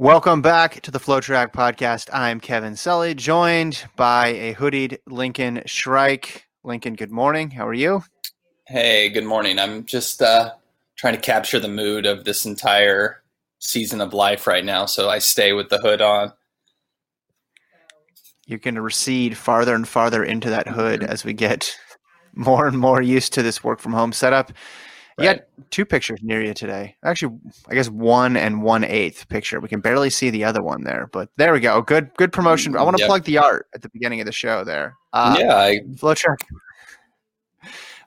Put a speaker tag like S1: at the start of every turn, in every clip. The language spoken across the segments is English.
S1: Welcome back to the FloTrack Podcast. I'm Kevin Sully, joined by a hoodied Lincoln Shryack. Lincoln, good morning. How are you?
S2: Hey, good morning. I'm just uh, trying to capture the mood of this entire season of life right now, so I stay with the hood on.
S1: You're going to recede farther and farther into that hood as we get more and more used to this work from home setup. You
S2: Right.
S1: got two pictures near you today. Actually, I guess one and one eighth picture. We can barely see the other one there, but there we go. Good, good promotion. I want to
S2: Yep.
S1: plug the art at the beginning of the show there. Uh,
S2: yeah, I,
S1: FloTrack.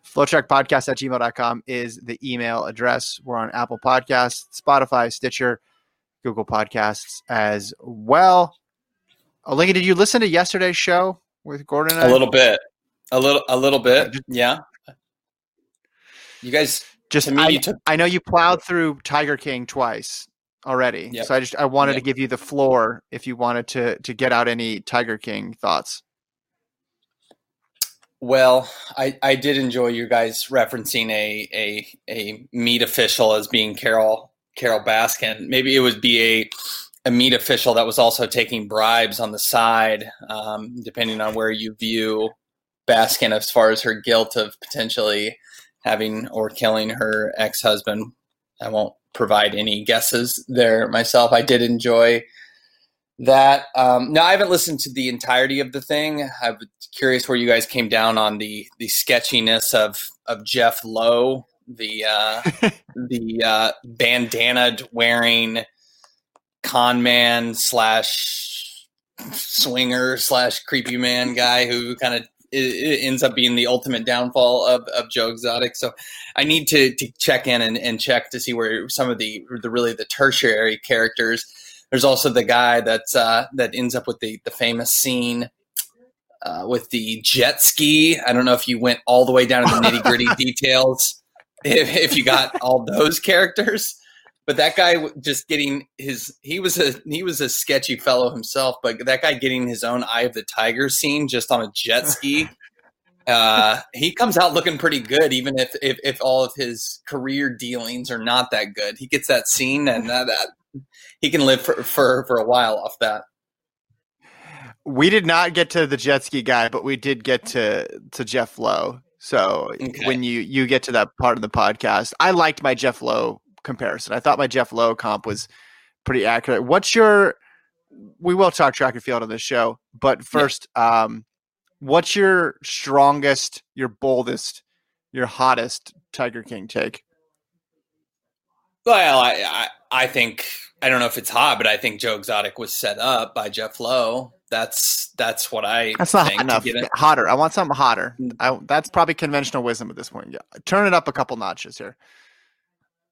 S1: Flotrackpodcast at gmail.com is the email address. We're on Apple Podcasts, Spotify, Stitcher, Google Podcasts as well. Oh, Lincoln, did you listen to yesterday's show with Gordon? and
S2: a little bit, a little, a little bit. Yeah. You guys,
S1: Just
S2: to me,
S1: I,
S2: took
S1: I know you plowed through Tiger King twice already,
S2: Yep.
S1: so I just I wanted to give you the floor if you wanted to to get out any Tiger King thoughts.
S2: Well, I, I did enjoy you guys referencing a, a a meat official as being Carole Carole Baskin. Maybe it would be a a meat official that was also taking bribes on the side, um, depending on where you view Baskin as far as her guilt of potentially having or killing her ex husband. I won't provide any guesses there myself. I did enjoy that. Um, now I haven't listened to the entirety of the thing. I'm curious where you guys came down on the the sketchiness of of Jeff Lowe, the uh, the uh, bandana wearing con man slash swinger slash creepy man guy who kind of ends up being the ultimate downfall of, of Joe Exotic. So I need to, to check in and, and check to see where some of the, the really the tertiary characters. There's also the guy that's uh, that ends up with the the famous scene uh, with the jet ski. I don't know if you went all the way down to the nitty gritty details. If, if you got all those characters, but that guy just getting his he was a he was a sketchy fellow himself. But that guy getting his own Eye of the Tiger scene just on a jet ski. Uh, he comes out looking pretty good, even if, if if all of his career dealings are not that good. He gets that scene, and that, that he can live for, for for a while off that.
S1: We did not get to the jet ski guy, but we did get to to Jeff Lowe. So
S2: Okay.
S1: when you you get to that part of the podcast, I liked my Jeff Lowe comparison. I thought my Jeff Lowe comp was pretty accurate. What's your? We will talk track and field on this show, but first, um, what's your strongest, your boldest, your hottest Tiger King take?
S2: Well, I, I I think I don't know if it's hot, but I think Joe Exotic was set up by Jeff Lowe. That's that's what I
S1: That's not
S2: think
S1: hot enough.
S2: to get it.
S1: Hotter. I want something hotter.
S2: Mm.
S1: I, that's probably conventional wisdom at this point. Yeah. Turn it up a couple notches here.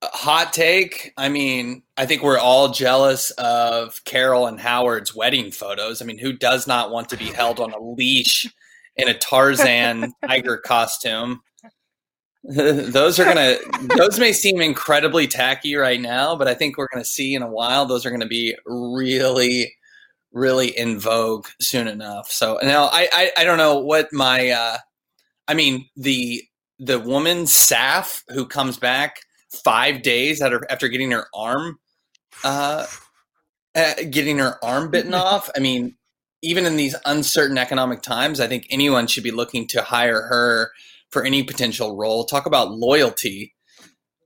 S2: Hot take. I mean, I think we're all jealous of Carole and Howard's wedding photos. I mean, who does not want to be held on a leash in a Tarzan tiger costume? those are gonna those may seem incredibly tacky right now, but I think we're gonna see in a while those are gonna be really really in vogue soon enough. So now I I, I don't know what my uh I mean the the woman Saff who comes back five days after after getting her arm uh, uh getting her arm bitten off. I mean, even in these uncertain economic times, I think anyone should be looking to hire her for any potential role. Talk about loyalty.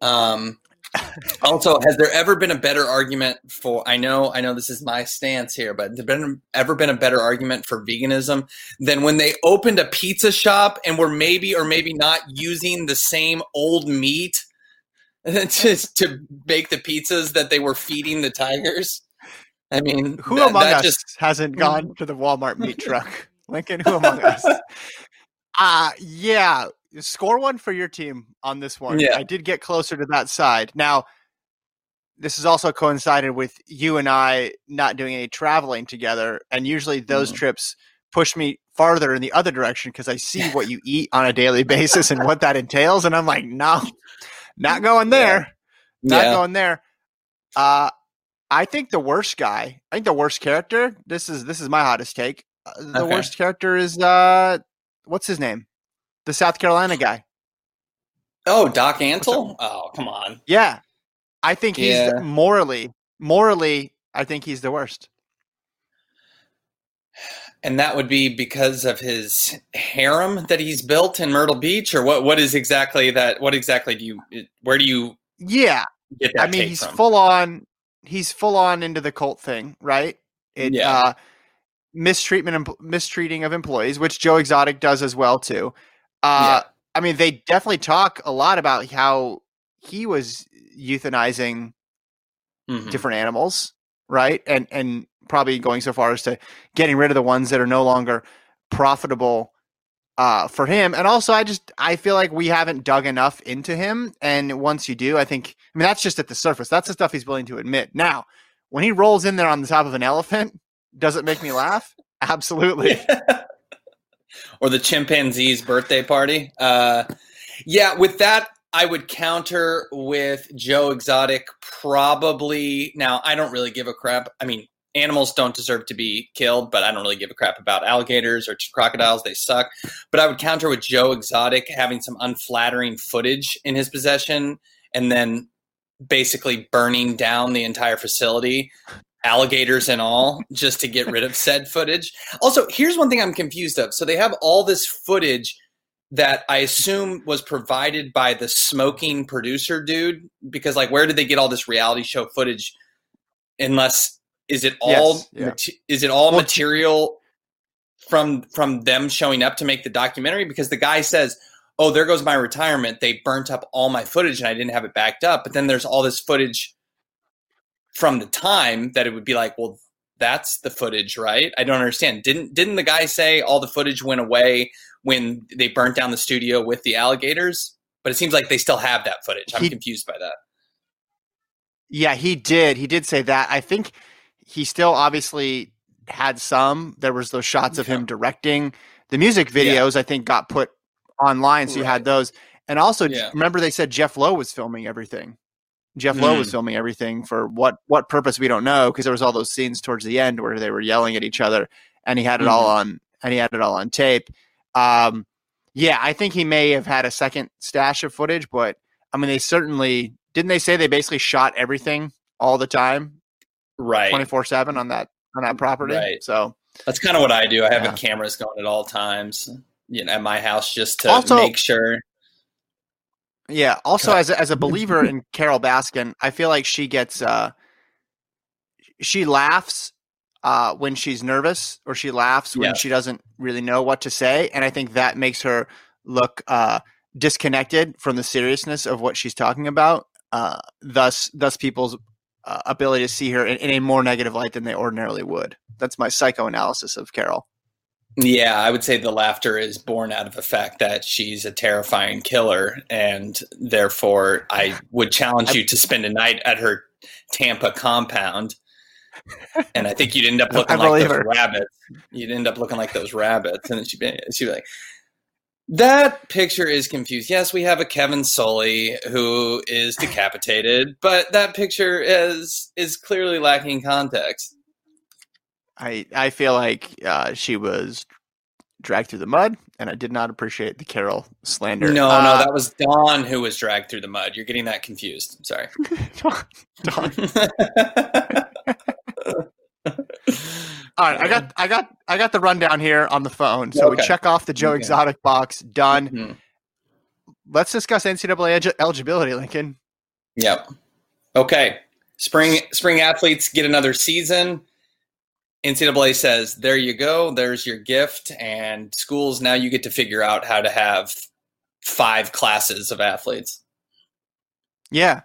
S2: Um, also, has there ever been a better argument for? I know, I know, this is my stance here, but there been ever been a better argument for veganism than when they opened a pizza shop and were maybe or maybe not using the same old meat to to make the pizzas that they were feeding the tigers? I mean,
S1: who that, among us just, hasn't gone to the Walmart meat truck? Lincoln, who among us? Uh yeah, score one for your team on this one. Yeah. I did get closer to that side. Now, this has also coincided with you and I not doing any traveling together. And usually those mm. trips push me farther in the other direction because I see what you eat on a daily basis and what that entails. And I'm like, no, not going there. Yeah. Not yeah. going there. Uh, I think the worst guy, I think the worst character, this is this is my hottest take. Uh, the okay. worst character is uh what's his name? the South Carolina guy.
S2: Oh, Doc Antle? Oh, come on.
S1: Yeah. I think he's yeah. morally, morally, I think he's the worst.
S2: And that would be because of his harem that he's built in Myrtle Beach, or what? What is exactly that? What exactly do you? Where do you?
S1: Yeah, I mean, he's from? full on. He's full on into the cult thing, right? It, yeah. Uh, mistreatment, and mistreating of employees, which Joe Exotic does as well too. Uh, yeah. I mean, they definitely talk a lot about how he was euthanizing mm-hmm. different animals, right? And and probably going so far as to getting rid of the ones that are no longer profitable uh, for him. And also, I just I feel like we haven't dug enough into him. And once you do, I think I mean that's just at the surface. That's the stuff he's willing to admit. Now, when he rolls in there on the top of an elephant, does it make me laugh? Absolutely. Yeah
S2: or the chimpanzee's birthday party. Uh, yeah, with that, I would counter with Joe Exotic. Probably now, I don't really give a crap. I mean, animals don't deserve to be killed, but I don't really give a crap about alligators or crocodiles. They suck. But I would counter with Joe Exotic having some unflattering footage in his possession and then basically burning down the entire facility alligators and all just to get rid of said footage. Also, here's one thing I'm confused of. So they have all this footage that I assume was provided by the smoking producer dude because like where did they get all this reality show footage unless is it all yes, yeah. mate- is it all well, material from from them showing up to make the documentary because the guy says oh there goes my retirement they burnt up all my footage and I didn't have it backed up but then there's all this footage from the time that it would be like, well, that's the footage, right? I don't understand. Didn't didn't the guy say all the footage went away when they burnt down the studio with the alligators? But it seems like they still have that footage. I'm he, confused by that.
S1: Yeah, he did. He did say that. I think he still obviously had some. There was those shots of yeah. him directing the music videos. Yeah. I think got put online, so right. you had those. And also, yeah. remember they said Jeff Lowe was filming everything. Jeff Lowe was mm. filming everything for what what purpose we don't know because there was all those scenes towards the end where they were yelling at each other and he had it mm-hmm. all on and he had it all on tape. Um, yeah, I think he may have had a second stash of footage, but I mean they certainly didn't they say they basically shot everything all the time,
S2: right,
S1: twenty four seven on that on that property. Right. So
S2: that's kind of what I do. I have yeah. cameras going at all times, you know, at my house just to also, make sure
S1: yeah. Also, as a, as a believer in Carole Baskin, I feel like she gets uh, she laughs uh, when she's nervous, or she laughs when yeah. she doesn't really know what to say, and I think that makes her look uh, disconnected from the seriousness of what she's talking about. Uh, thus, thus people's uh, ability to see her in, in a more negative light than they ordinarily would. That's my psychoanalysis of Carole.
S2: Yeah, I would say the laughter is born out of the fact that she's a terrifying killer, and therefore I would challenge you to spend a night at her Tampa compound. And I think you'd end up looking like those her. rabbits. You'd end up looking like those rabbits, and then she'd be, she'd be like, "That picture is confused. Yes, we have a Kevin Sully who is decapitated, but that picture is is clearly lacking context."
S1: I I feel like uh, she was dragged through the mud, and I did not appreciate the Carole slander.
S2: No, uh, no, that was Dawn who was dragged through the mud. You're getting that confused. sorry. Dawn.
S1: All right, I got I got I got the rundown here on the phone. So okay. we check off the Joe okay. Exotic box. Done. Mm-hmm. Let's discuss NCAA eligibility, Lincoln.
S2: Yep. Okay, spring spring athletes get another season. NCAA says, "There you go. There's your gift." And schools now you get to figure out how to have five classes of athletes.
S1: Yeah,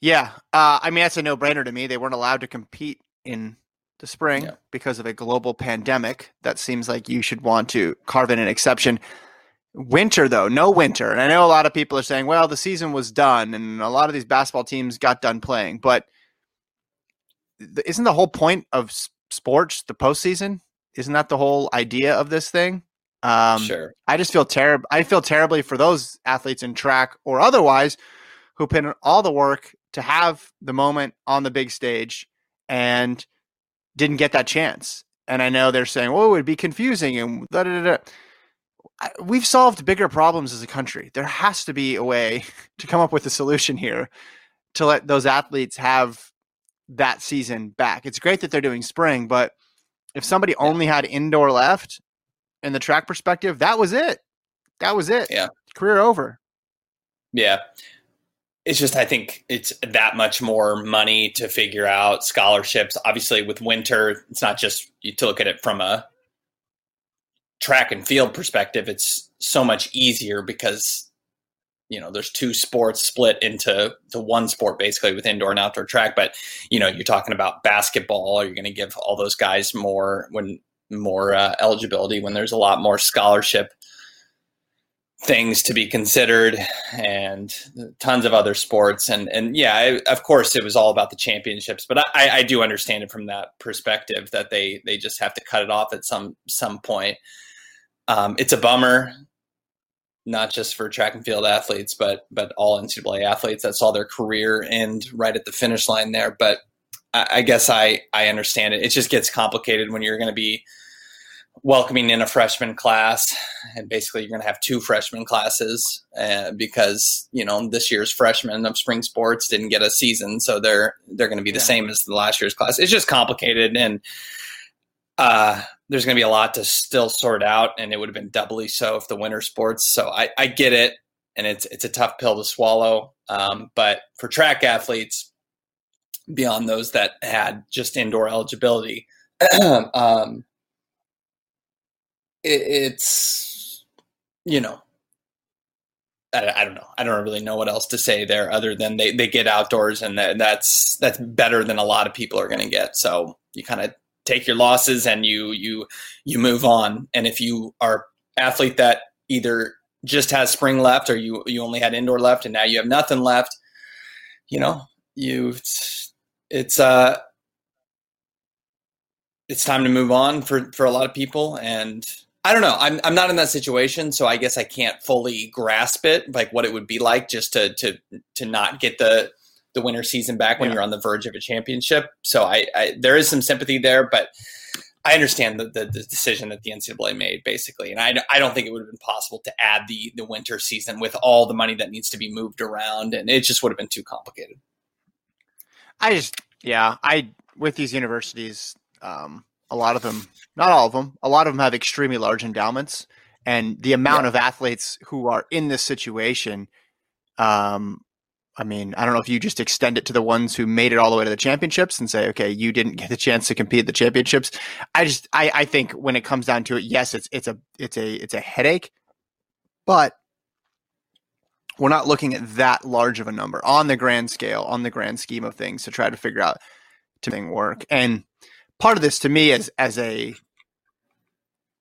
S1: yeah. Uh, I mean, that's a no-brainer to me. They weren't allowed to compete in the spring yeah. because of a global pandemic. That seems like you should want to carve in an exception. Winter, though, no winter. And I know a lot of people are saying, well, the season was done and a lot of these basketball teams got done playing. But isn't the whole point of sports the postseason? Isn't that the whole idea of this thing?
S2: Um, sure.
S1: I just feel terrible. I feel terribly for those athletes in track or otherwise who put in all the work to have the moment on the big stage and didn't get that chance. And I know they're saying, "Oh, it would be confusing," and da da da we've solved bigger problems as a country. There has to be a way to come up with a solution here to let those athletes have that season back. It's great that they're doing spring, but if somebody only had indoor left in the track perspective, that was it. That was it.
S2: Yeah.
S1: Career over.
S2: Yeah. It's just, I think it's that much more money to figure out scholarships. Obviously, with winter, it's not just you to look at it from a track and field perspective, it's so much easier because you know there's two sports split into the one sport basically with indoor and outdoor track. But you know you're talking about basketball. Are you going to give all those guys more when more uh, eligibility when there's a lot more scholarship things to be considered and tons of other sports and and yeah I, of course it was all about the championships but I, I do understand it from that perspective that they they just have to cut it off at some some point um, it's a bummer, not just for track and field athletes, but but all NCAA athletes that saw their career end right at the finish line there. But I, I guess I I understand it. It just gets complicated when you're going to be welcoming in a freshman class and basically you're going to have two freshman classes uh, because you know this year's freshmen of spring sports didn't get a season so they're they're going to be the same as the last year's class it's just complicated and uh, there's going to be a lot to still sort out, and it would have been doubly so if the winter sports. So I, I get it, and it's it's a tough pill to swallow. Um, but for track athletes, beyond those that had just indoor eligibility, um, it's you know I, don't know. I don't really know what else to say there other than they, they get outdoors and that, that's that's better than a lot of people are going to get. So you kind of take your losses and you you you move on. And if you are athlete that either just has spring left or you you only had indoor left and now you have nothing left, you know, you it's, it's uh it's time to move on for for a lot of people and I don't know. I'm I'm not in that situation, so I guess I can't fully grasp it, like what it would be like just to to to not get the the winter season back when yeah. you're on the verge of a championship. So I, I, there is some sympathy there, but I understand the, the, the, decision that the NCAA made basically, and I, I don't think it would have been possible to add the the winter season with all the money that needs to be moved around, and it just would have been too complicated.
S1: I just yeah, I with these universities, um, a lot of them, not all of them, a lot of them have extremely large endowments, and the amount yeah. of athletes who are in this situation um, I mean, I don't know if you just extend it to the ones who made it all the way to the championships and say, okay, you didn't get the chance to compete at the championships. I just, I, I think when it comes down to it, yes, it's, it's a, it's a, it's a headache, but we're not looking at that large of a number on the grand scale, on the grand scheme of things to try to figure out to make work. And part of this to me as, as a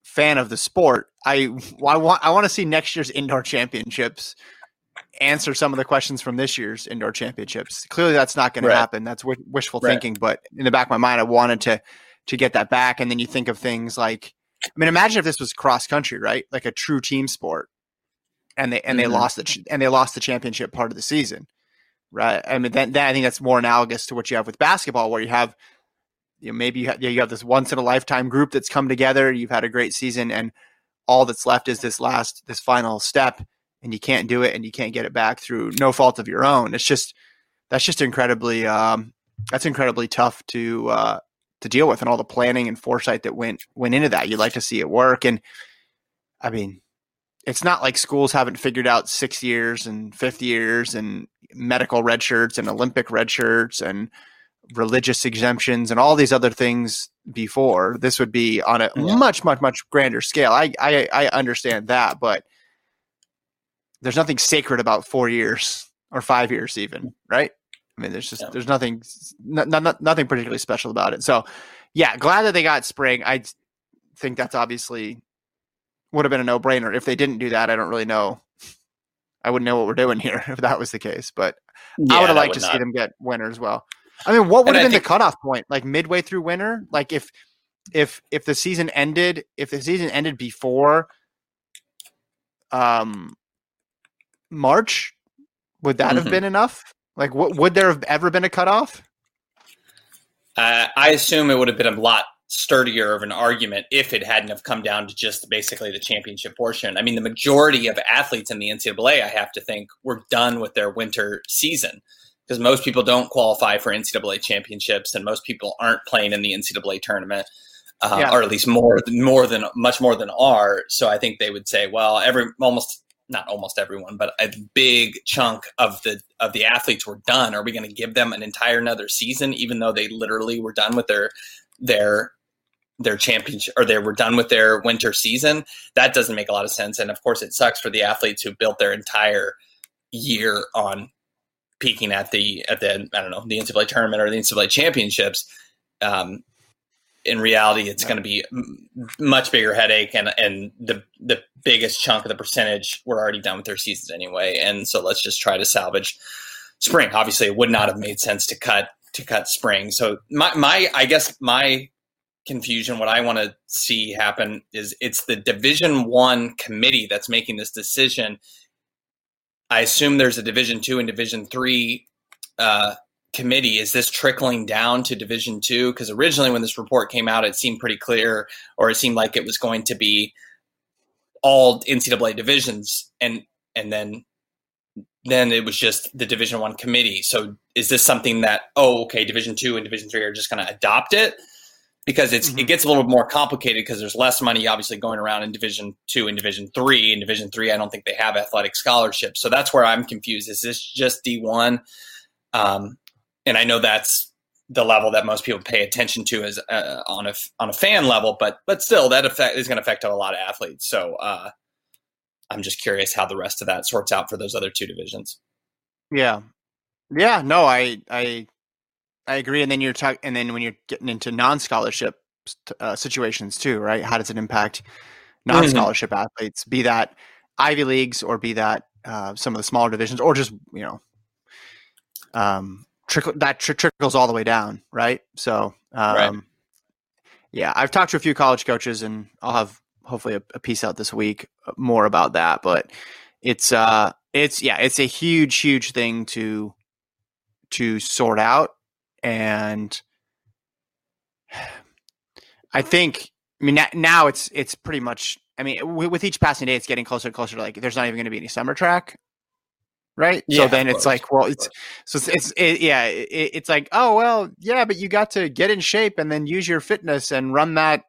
S1: fan of the sport, I, I want, I want to see next year's indoor championships answer some of the questions from this year's indoor championships. Clearly, that's not going right. to happen. That's w- wishful right. thinking. But in the back of my mind, I wanted to to get that back. And then you think of things like, I mean, imagine if this was cross country, right? Like a true team sport, and they and mm-hmm. they lost the and they lost the championship part of the season, right? I mean, then, then I think that's more analogous to what you have with basketball, where you have. You know, maybe you have, you have this once in a lifetime group that's come together. You've had a great season, and all that's left is this last, this final step and you can't do it and you can't get it back through no fault of your own. It's just that's just incredibly um, that's incredibly tough to uh, to deal with, and all the planning and foresight that went went into that. You'd like to see it work, and I mean, it's not like schools haven't figured out six years and fifth years and medical red shirts and Olympic red shirts and religious exemptions and all these other things before. This would be on a yeah. much, much, much grander scale. I, I, I understand that, but there's nothing sacred about four years or five years, even right. I mean, there's just yeah. there's nothing, nothing particularly special about it. So, yeah, glad that they got spring. I think that's obviously would have been a no brainer. If they didn't do that, I don't really know. I wouldn't know what we're doing here if that was the case. But yeah, I would have liked to not. see them get winter as well. I mean, what would and have I been think- the cutoff point? Like midway through winter? Like if if if the season ended if the season ended before um March, would that mm-hmm. have been enough? Like, what would there have ever been a cutoff?
S2: Uh, I assume it would have been a lot sturdier of an argument if it hadn't have come down to just basically the championship portion. I mean, the majority of athletes in the NCAA, I have to think, were done with their winter season because most people don't qualify for NCAA championships and most people aren't playing in the NCAA tournament. Uh, yeah. or at least more more than much more than are. So I think they would say, well, every almost not almost everyone, but a big chunk of the of the athletes were done. Are we going to give them an entire another season, even though they literally were done with their their their championship or they were done with their winter season? That doesn't make a lot of sense. And of course, it sucks for the athletes who built their entire year on peaking at the at the I don't know the NCAA tournament or the NCAA championships. Um, in reality, it's going to be much bigger headache, and and the the biggest chunk of the percentage were already done with their seasons anyway. And so let's just try to salvage spring. Obviously, it would not have made sense to cut to cut spring. So my my I guess my confusion, what I want to see happen is it's the Division One committee that's making this decision. I assume there's a Division Two and Division Three uh, committee. Is this trickling down to division two? Because originally when this report came out it seemed pretty clear or it seemed like it was going to be all ncaa divisions and and then then it was just the division one committee. So is this something that oh okay division two and division three are just going to adopt it because it's mm-hmm. it gets a little bit more complicated because there's less money obviously going around in division two and division three in division three i don't think they have athletic scholarships so that's where i'm confused is this just d1 um, and I know that's the level that most people pay attention to is uh, on a on a fan level, but but still that effect is going to affect a lot of athletes. So uh, I'm just curious how the rest of that sorts out for those other two divisions.
S1: Yeah, yeah, no, I I I agree. And then you're talking, and then when you're getting into non-scholarship uh, situations too, right? How does it impact mm-hmm. non-scholarship mm-hmm. athletes? Be that Ivy leagues or be that uh, some of the smaller divisions, or just you know um, trickle that tr- trickles all the way down, right? So, um, right. yeah, I've talked to a few college coaches, and I'll have hopefully a, a, piece out this week uh, more about that. But it's uh, it's yeah, it's a huge, huge thing to to sort out, and I think I mean now it's it's pretty much. I mean, with each passing day, it's getting closer and closer to like there's not even going to be any summer track right? Yeah, so then it's like, well, it's so it's, it's it, yeah, it, it's like, oh well, yeah, but you got to get in shape and then use your fitness and run that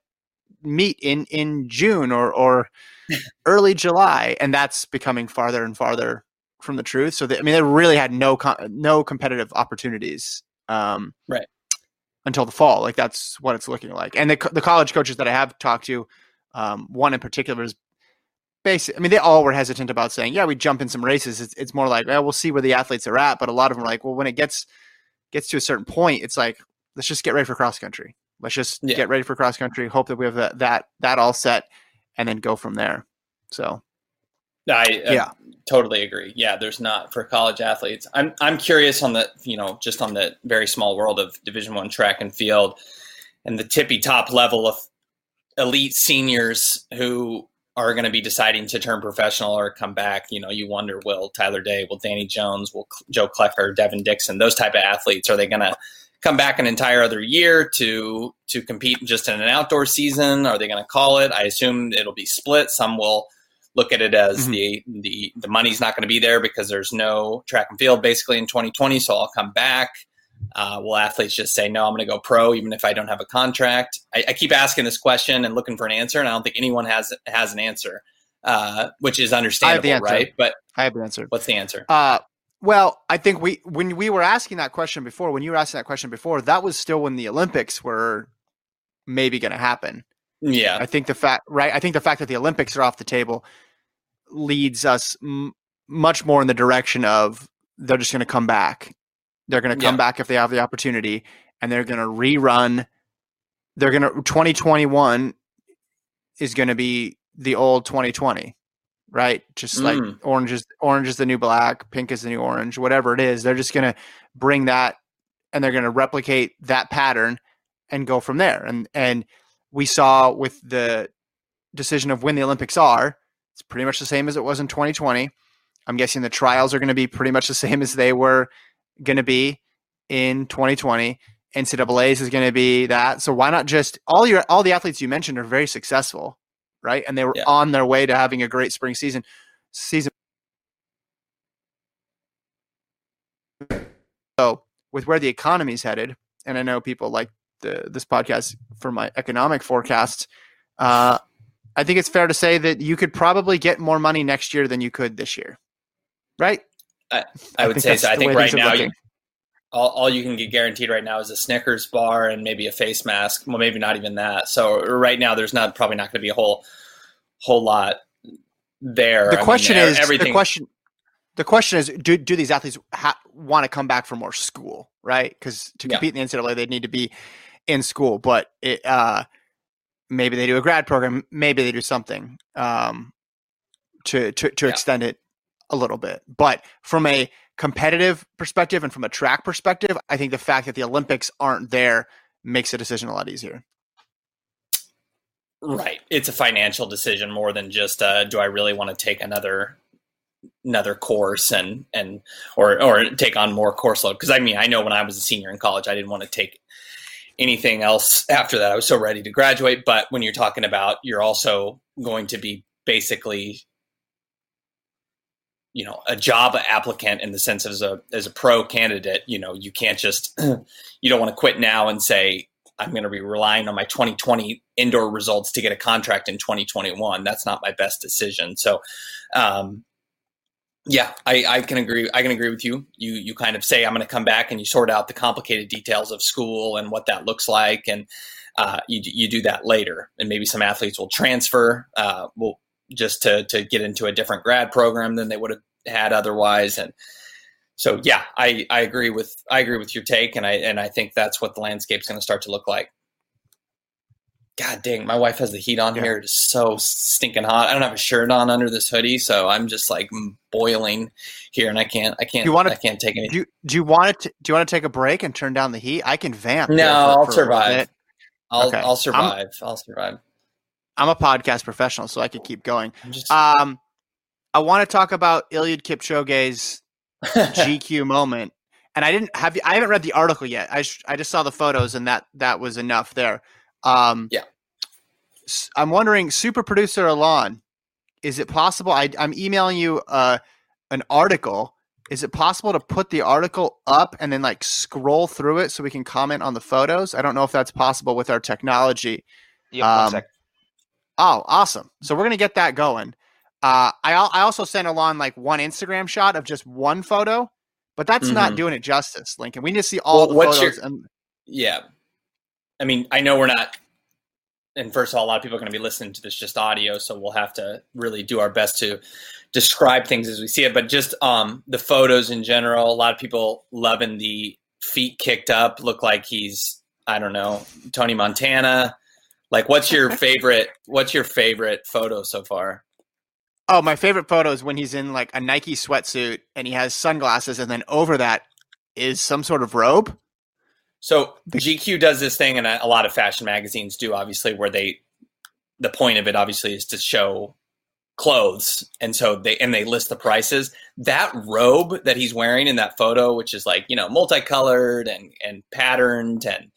S1: meet in in June or or early July, and that's becoming farther and farther from the truth. So they, I mean, they really had no no competitive opportunities, um,
S2: right,
S1: until the fall. Like that's what it's looking like. And the the college coaches that I have talked to, um, one in particular is basically, I mean, they all were hesitant about saying, "Yeah, we jump in some races." It's, it's more like, "Well, we'll see where the athletes are at." But a lot of them are like, "Well, when it gets gets to a certain point, it's like, let's just get ready for cross country. Let's just yeah. get ready for cross country. Hope that we have that that that all set, and then go from there." So,
S2: I uh, yeah, totally agree. Yeah, there's not for college athletes. I'm I'm curious on the you know just on the very small world of Division One track and field, and the tippy top level of elite seniors who are going to be deciding to turn professional or come back. You know, you wonder, will Tyler Day, will Dani Jones, will Joe Klecker, Devin Dixon, those type of athletes, are they going to come back an entire other year to to compete just in an outdoor season? Are they going to call it? I assume it'll be split. Some will look at it as mm-hmm. the the the money's not going to be there because there's no track and field basically in 2020, so I'll come back. Uh, will athletes just say no? I'm going to go pro even if I don't have a contract? I, I, keep asking this question and looking for an answer, and I don't think anyone has has an answer. uh, which is understandable, right? But
S1: I have the answer.
S2: What's the answer?
S1: Uh, well, I think we when we were asking that question before, when you were asking that question before, that was still when the Olympics were maybe going to happen.
S2: Yeah,
S1: I think the fact, right? I think the fact that the Olympics are off the table leads us m- much more in the direction of they're just going to come back. They're going to come yeah. back if they have the opportunity, and they're going to rerun. They're going to 2021 is going to be the old 2020 right? Just mm. like orange is orange is the new black, pink is the new orange, whatever it is. They're just going to bring that and they're going to replicate that pattern and go from there. And and we saw with the decision of when the Olympics are, it's pretty much the same as it was in 2020. I'm guessing the trials are going to be pretty much the same as they were going to be in 2020. NCAA's is going to be that. So why not just all your all the athletes you mentioned are very successful right? And they were yeah. on their way to having a great spring season. Season. So with where the economy is headed, and I know people like the, this podcast for my economic forecasts. Uh, I think it's fair to say that you could probably get more money next year than you could this year, right?
S2: I, I would say so. I think right now, you, all, all you can get guaranteed right now is a Snickers bar and maybe a face mask. Well, maybe not even that. So right now, there's not probably not going to be a whole whole lot there.
S1: The I question mean, is everything. The question, the question is, do do these athletes ha- want to come back for more school? Right? Because to compete yeah. in the NCAA, they need to be in school. But it, uh, maybe they do a grad program. Maybe they do something um, to to, to yeah. extend it a little bit. But from a competitive perspective and from a track perspective, I think the fact that the Olympics aren't there makes the decision a lot easier.
S2: Right. It's a financial decision more than just uh, do I really want to take another another course and and or or take on more course load because I mean I know when I was a senior in college I didn't want to take anything else after that. I was so ready to graduate but when you're talking about you're also going to be basically you know a job applicant in the sense as a as a pro candidate you know you can't just you don't want to quit now and say i'm going to be relying on my 2020 indoor results to get a contract in 2021 that's not my best decision. So um, yeah I, I can agree i can agree with you you you kind of say i'm going to come back and you sort out the complicated details of school and what that looks like and uh, you, you do that later and maybe some athletes will transfer uh, will just to to get into a different grad program than they would have had otherwise. And so, yeah, I I agree with I agree with your take, and I and I think that's what the landscape's going to start to look like. God dang, my wife has the heat on yeah. here. It's so stinking hot. I don't have a shirt on under this hoodie, so I'm just like boiling here, and I can't, I can't, you want to, I can't take any.
S1: Do you, do you want to, do you want to take a break and turn down the heat? I can vamp.
S2: No, I'll for survive. I'll, okay. I'll survive. i will survive.
S1: I'm a podcast professional, so I could keep going. Just, um, I want to talk about Eliud Kipchoge's GQ moment, and I didn't have I haven't read the article yet. I sh- I just saw the photos, and that that was enough there. Um,
S2: yeah,
S1: I'm wondering, super producer Alon, is it possible? I, I'm emailing you uh, an article. Is it possible to put the article up and then like scroll through it so we can comment on the photos? I don't know if that's possible with our technology.
S3: Yeah, um,
S1: Oh, awesome! So we're gonna get that going. Uh, I I also sent along like one Instagram shot of just one photo, but that's mm-hmm. not doing it justice, Lincoln. We need to see all well, the photos. Your, and-
S2: yeah, I mean, I know we're not. And first of all, a lot of people are going to be listening to this just audio, so we'll have to really do our best to describe things as we see it. But just um, the photos in general, a lot of people loving the feet kicked up, look like he's I don't know Tony Montana. Like, what's your favorite? What's your favorite photo so far?
S1: Oh, my favorite photo is when he's in like a Nike sweatsuit and he has sunglasses, and then over that is some sort of robe.
S2: So GQ does this thing, and a lot of fashion magazines do, obviously, where they the point of it obviously is to show clothes, and so they and they list the prices. That robe that he's wearing in that photo, which is like you know multicolored and and patterned and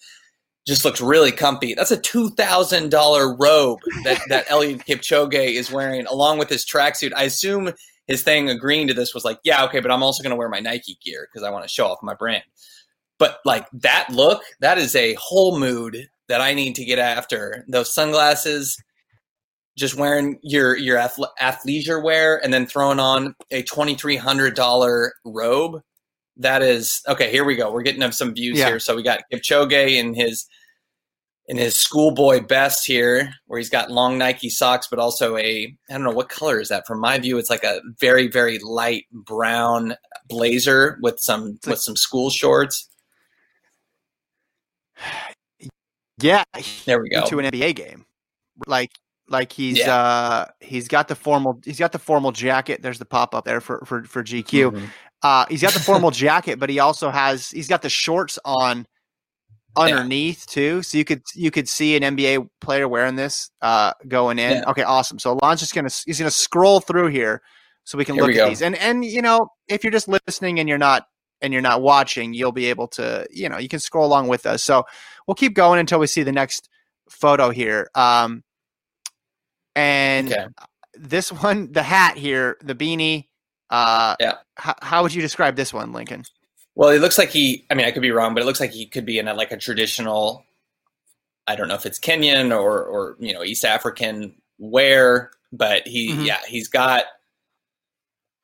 S2: just looks really comfy. That's a two thousand dollar robe that that Eliud Kipchoge is wearing, along with his tracksuit. I assume his thing agreeing to this was like, yeah, okay, but I'm also going to wear my Nike gear because I want to show off my brand. But like that look, that is a whole mood that I need to get after. Those sunglasses, just wearing your your athle- athleisure wear and then throwing on a twenty three hundred dollar robe. That is okay. Here we go. We're getting up some views
S1: Yeah.
S2: here. So we got Kipchoge in his in his schoolboy best here, where he's got long Nike socks, but also a I don't know what color is that. From my view, it's like a very very light brown blazer with some
S1: like-
S2: with some school shorts.
S1: Yeah,
S2: There we go.
S1: to an NBA game. Like like he's
S2: Yeah.
S1: uh he's got the formal he's got the formal jacket. There's the pop up there for for for GQ.
S2: Mhm.
S1: Uh he's got the formal jacket, but he also has he's got the shorts on underneath too. So you could you could see an NBA player wearing this uh going in.
S2: Yeah.
S1: Okay, awesome. So Alon's just gonna he's gonna scroll through here so we can
S2: Here
S1: look
S2: we
S1: at
S2: go.
S1: these. And and you know, if you're just listening and you're not and you're not watching, you'll be able to, you know, you can scroll along with us. So we'll keep going until we see the next photo here. Um and
S2: Okay.
S1: this one, the hat here, the beanie, uh
S2: Yeah.
S1: how, how would you describe this one, Lincoln?
S2: Well, it looks like he. I mean, I could be wrong, but it looks like he could be in a, like a traditional. I don't know if it's Kenyan or or you know East African wear, but he
S1: Mhm.
S2: yeah he's got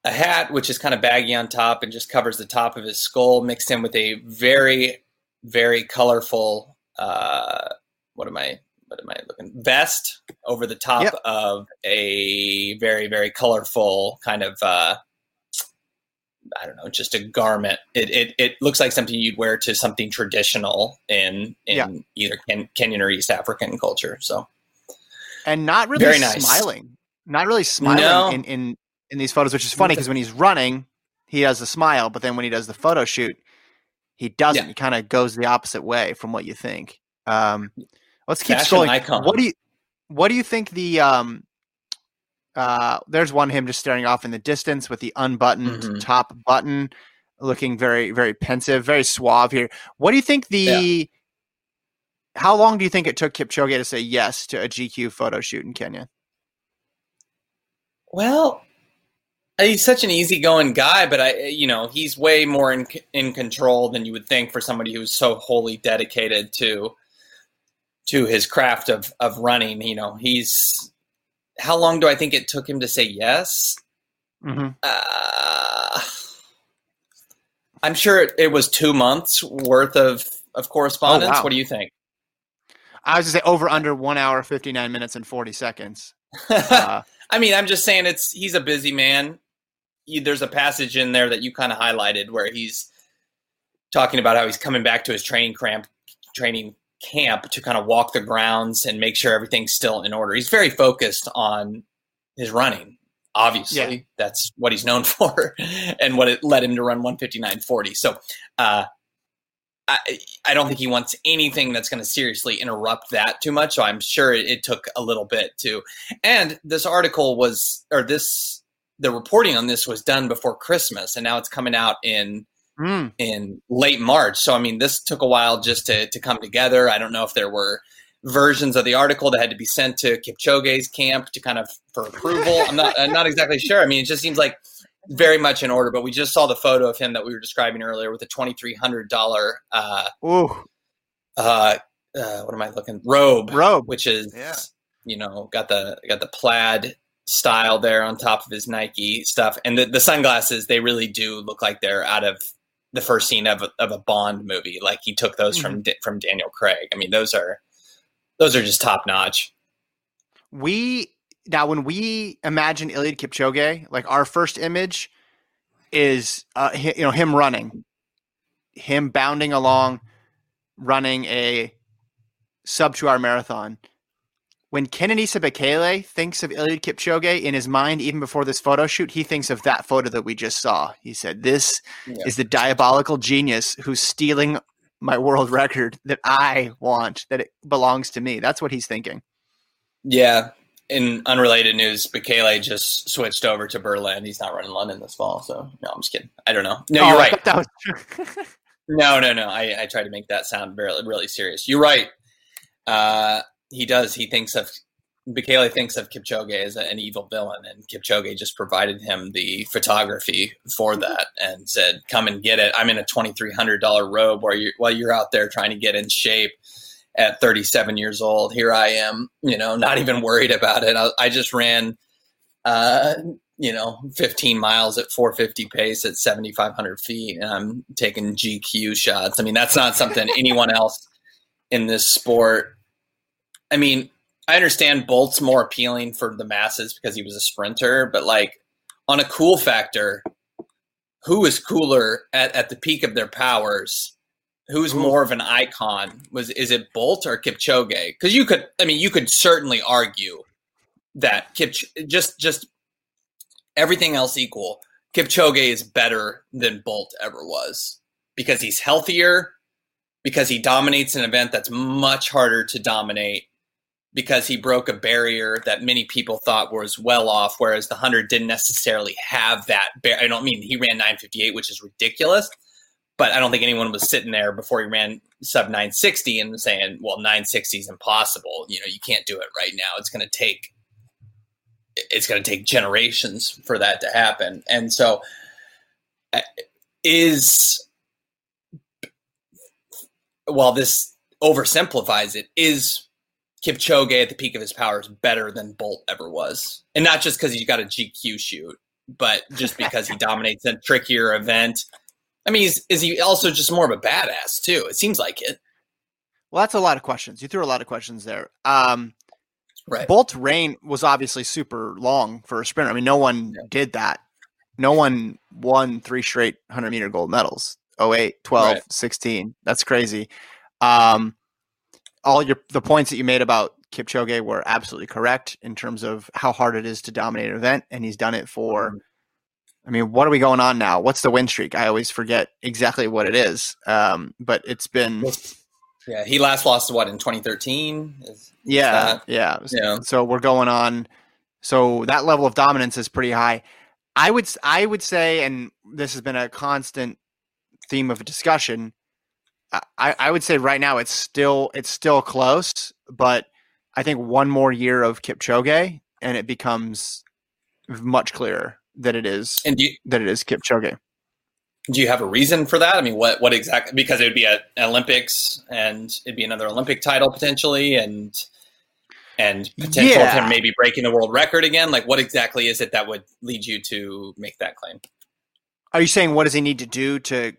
S2: a hat which is kind of baggy on top and just covers the top of his skull, mixed in with a very very colorful. uh What am I? What am I looking? Vest over the top
S1: Yep.
S2: of a very very colorful kind of. uh I don't know, just a garment. It, it it looks like something you'd wear to something traditional in in
S1: Yeah.
S2: either Ken, Kenyan or East African culture. So
S1: and not really
S2: Very nice.
S1: smiling. Not really smiling
S2: No.
S1: in, in in these photos, which is funny because when he's running, he has a smile, but then when he does the photo shoot, he doesn't.
S2: Yeah.
S1: He kind of goes the opposite way from what you think. Um, let's keep
S2: Fashion
S1: scrolling.
S2: icon.
S1: What do you what do you think the um uh there's one him just staring off in the distance with the unbuttoned
S2: Mhm.
S1: top button looking very very pensive very suave here what do you think the how long do you think it took Kipchoge to say yes to a GQ photo shoot in Kenya
S2: well, he's such an easygoing guy, but I you know he's way more in in control than you would think for somebody who's so wholly dedicated to to his craft of of running. You know, he's how long do I think it took him to say yes?
S1: mm-hmm.
S2: Uh, I'm sure it, it was two months worth of of correspondence.
S1: Oh, wow.
S2: What do you think?
S1: I was gonna say over under one hour, 59 minutes and 40 seconds. Uh,
S2: I mean, I'm just saying it's he's a busy man. There's a passage in there that you kind of highlighted where he's talking about how he's coming back to his training cramp training camp to kind of walk the grounds and make sure everything's still in order. He's very focused on his running. Obviously,
S1: Yeah.
S2: that's what he's known for, and what it led him to run 159.40. So, uh, I, I don't think he wants anything that's going to seriously interrupt that too much. So I'm sure it, it took a little bit to. And this article was, or this, the reporting on this was done before Christmas, and now it's coming out in
S1: mm,
S2: in late March. So I mean, this took a while just to to come together. I don't know if there were versions of the article that had to be sent to Kipchoge's camp to kind of for approval. I'm not I'm not exactly sure. I mean, it just seems like very much in order. But we just saw the photo of him that we were describing earlier with a twenty three hundred dollar uh,
S1: ooh,
S2: uh, uh, what am I looking robe,
S1: robe.
S2: which is
S1: Yeah.
S2: you know got the got the plaid style there on top of his Nike stuff, and the, the sunglasses they really do look like they're out of the first scene of a, of a Bond movie. Like he took those from Da- from Daniel Craig. I mean, those are those are just top notch.
S1: we now when we imagine Eliud Kipchoge, like our first image is uh, hi- you know him running, him bounding along, running a sub two hour marathon. When Kenenisa Bekele thinks of Eliud Kipchoge in his mind, even before this photo shoot, he thinks of that photo that we just saw. He said, "This
S2: Yeah.
S1: is the diabolical genius who's stealing my world record that I want, that it belongs to me." That's what he's thinking.
S2: Yeah. In unrelated news, Bekele just switched over to Berlin. He's not running London this fall. So no, I'm just kidding. I don't know. No,
S1: Oh,
S2: you're right.
S1: That was true.
S2: No, no, no. I, I try to make that sound really, really serious. You're right. Uh, he does. He thinks of Bekele thinks of Kipchoge as a, an evil villain, and Kipchoge just provided him the photography for that and said, "Come and get it. I'm in a twenty three hundred dollar robe while you while you're out there trying to get in shape." at 37 years old. Here I am, you know, not even worried about it. I, I just ran, uh, you know, 15 miles at 450 pace at 7,500 feet, and I'm taking GQ shots. I mean, that's not something anyone else in this sport. I mean, I understand Bolt's more appealing for the masses because he was a sprinter, but like on a cool factor, who is cooler at, at the peak of their powers? Who's Ooh. more of an icon? Was is it Bolt or Kipchoge? Because you could, I mean, you could certainly argue that Kip just just everything else equal, Kipchoge is better than Bolt ever was because he's healthier, because he dominates an event that's much harder to dominate, because he broke a barrier that many people thought was well off, whereas the 100 didn't necessarily have that. Bar- I don't mean he ran 958, which is ridiculous, but I don't think anyone was sitting there before he ran sub 960 and saying, well, 960 is impossible. You know, you can't do it right now. It's going to take it's going to take generations for that to happen. And so, uh, is while this oversimplifies it, is Kipchoge at the peak of his powers better than Bolt ever was, and not just because he's got a GQ shoot, but just because he dominates a trickier event. I mean, is, is he also just more of a badass too? It seems like it.
S1: Well, that's a lot of questions. You threw a lot of questions there. Um,
S2: Right.
S1: Bolt's reign was obviously super long for a sprinter. I mean, no one yeah. did that. No one won three straight 100 meter gold medals 08, 12, right. 16. That's crazy. Um, all your the points that you made about Kipchoge were absolutely correct in terms of how hard it is to dominate an event, and he's done it for. Mm-hmm. I mean, what are we going on now? What's the win streak? I always forget exactly what it is, um, but it's been
S2: yeah, he last lost what in 2013. Is,
S1: yeah, is yeah, yeah. So we're going on. So that level of dominance is pretty high. I would I would say, and this has been a constant theme of a discussion. I, I would say right now it's still it's still close, but I think one more year of Kipchoge and it becomes much clearer that it is and you, that it is Kipchoge
S2: do you have a reason for that? I mean, what what exactly? Because it would be at Olympics, and it'd be another Olympic title potentially, and and potential yeah. of him maybe breaking the world record again. Like, what exactly is it that would lead you to make that claim?
S1: Are you saying what does he need to do to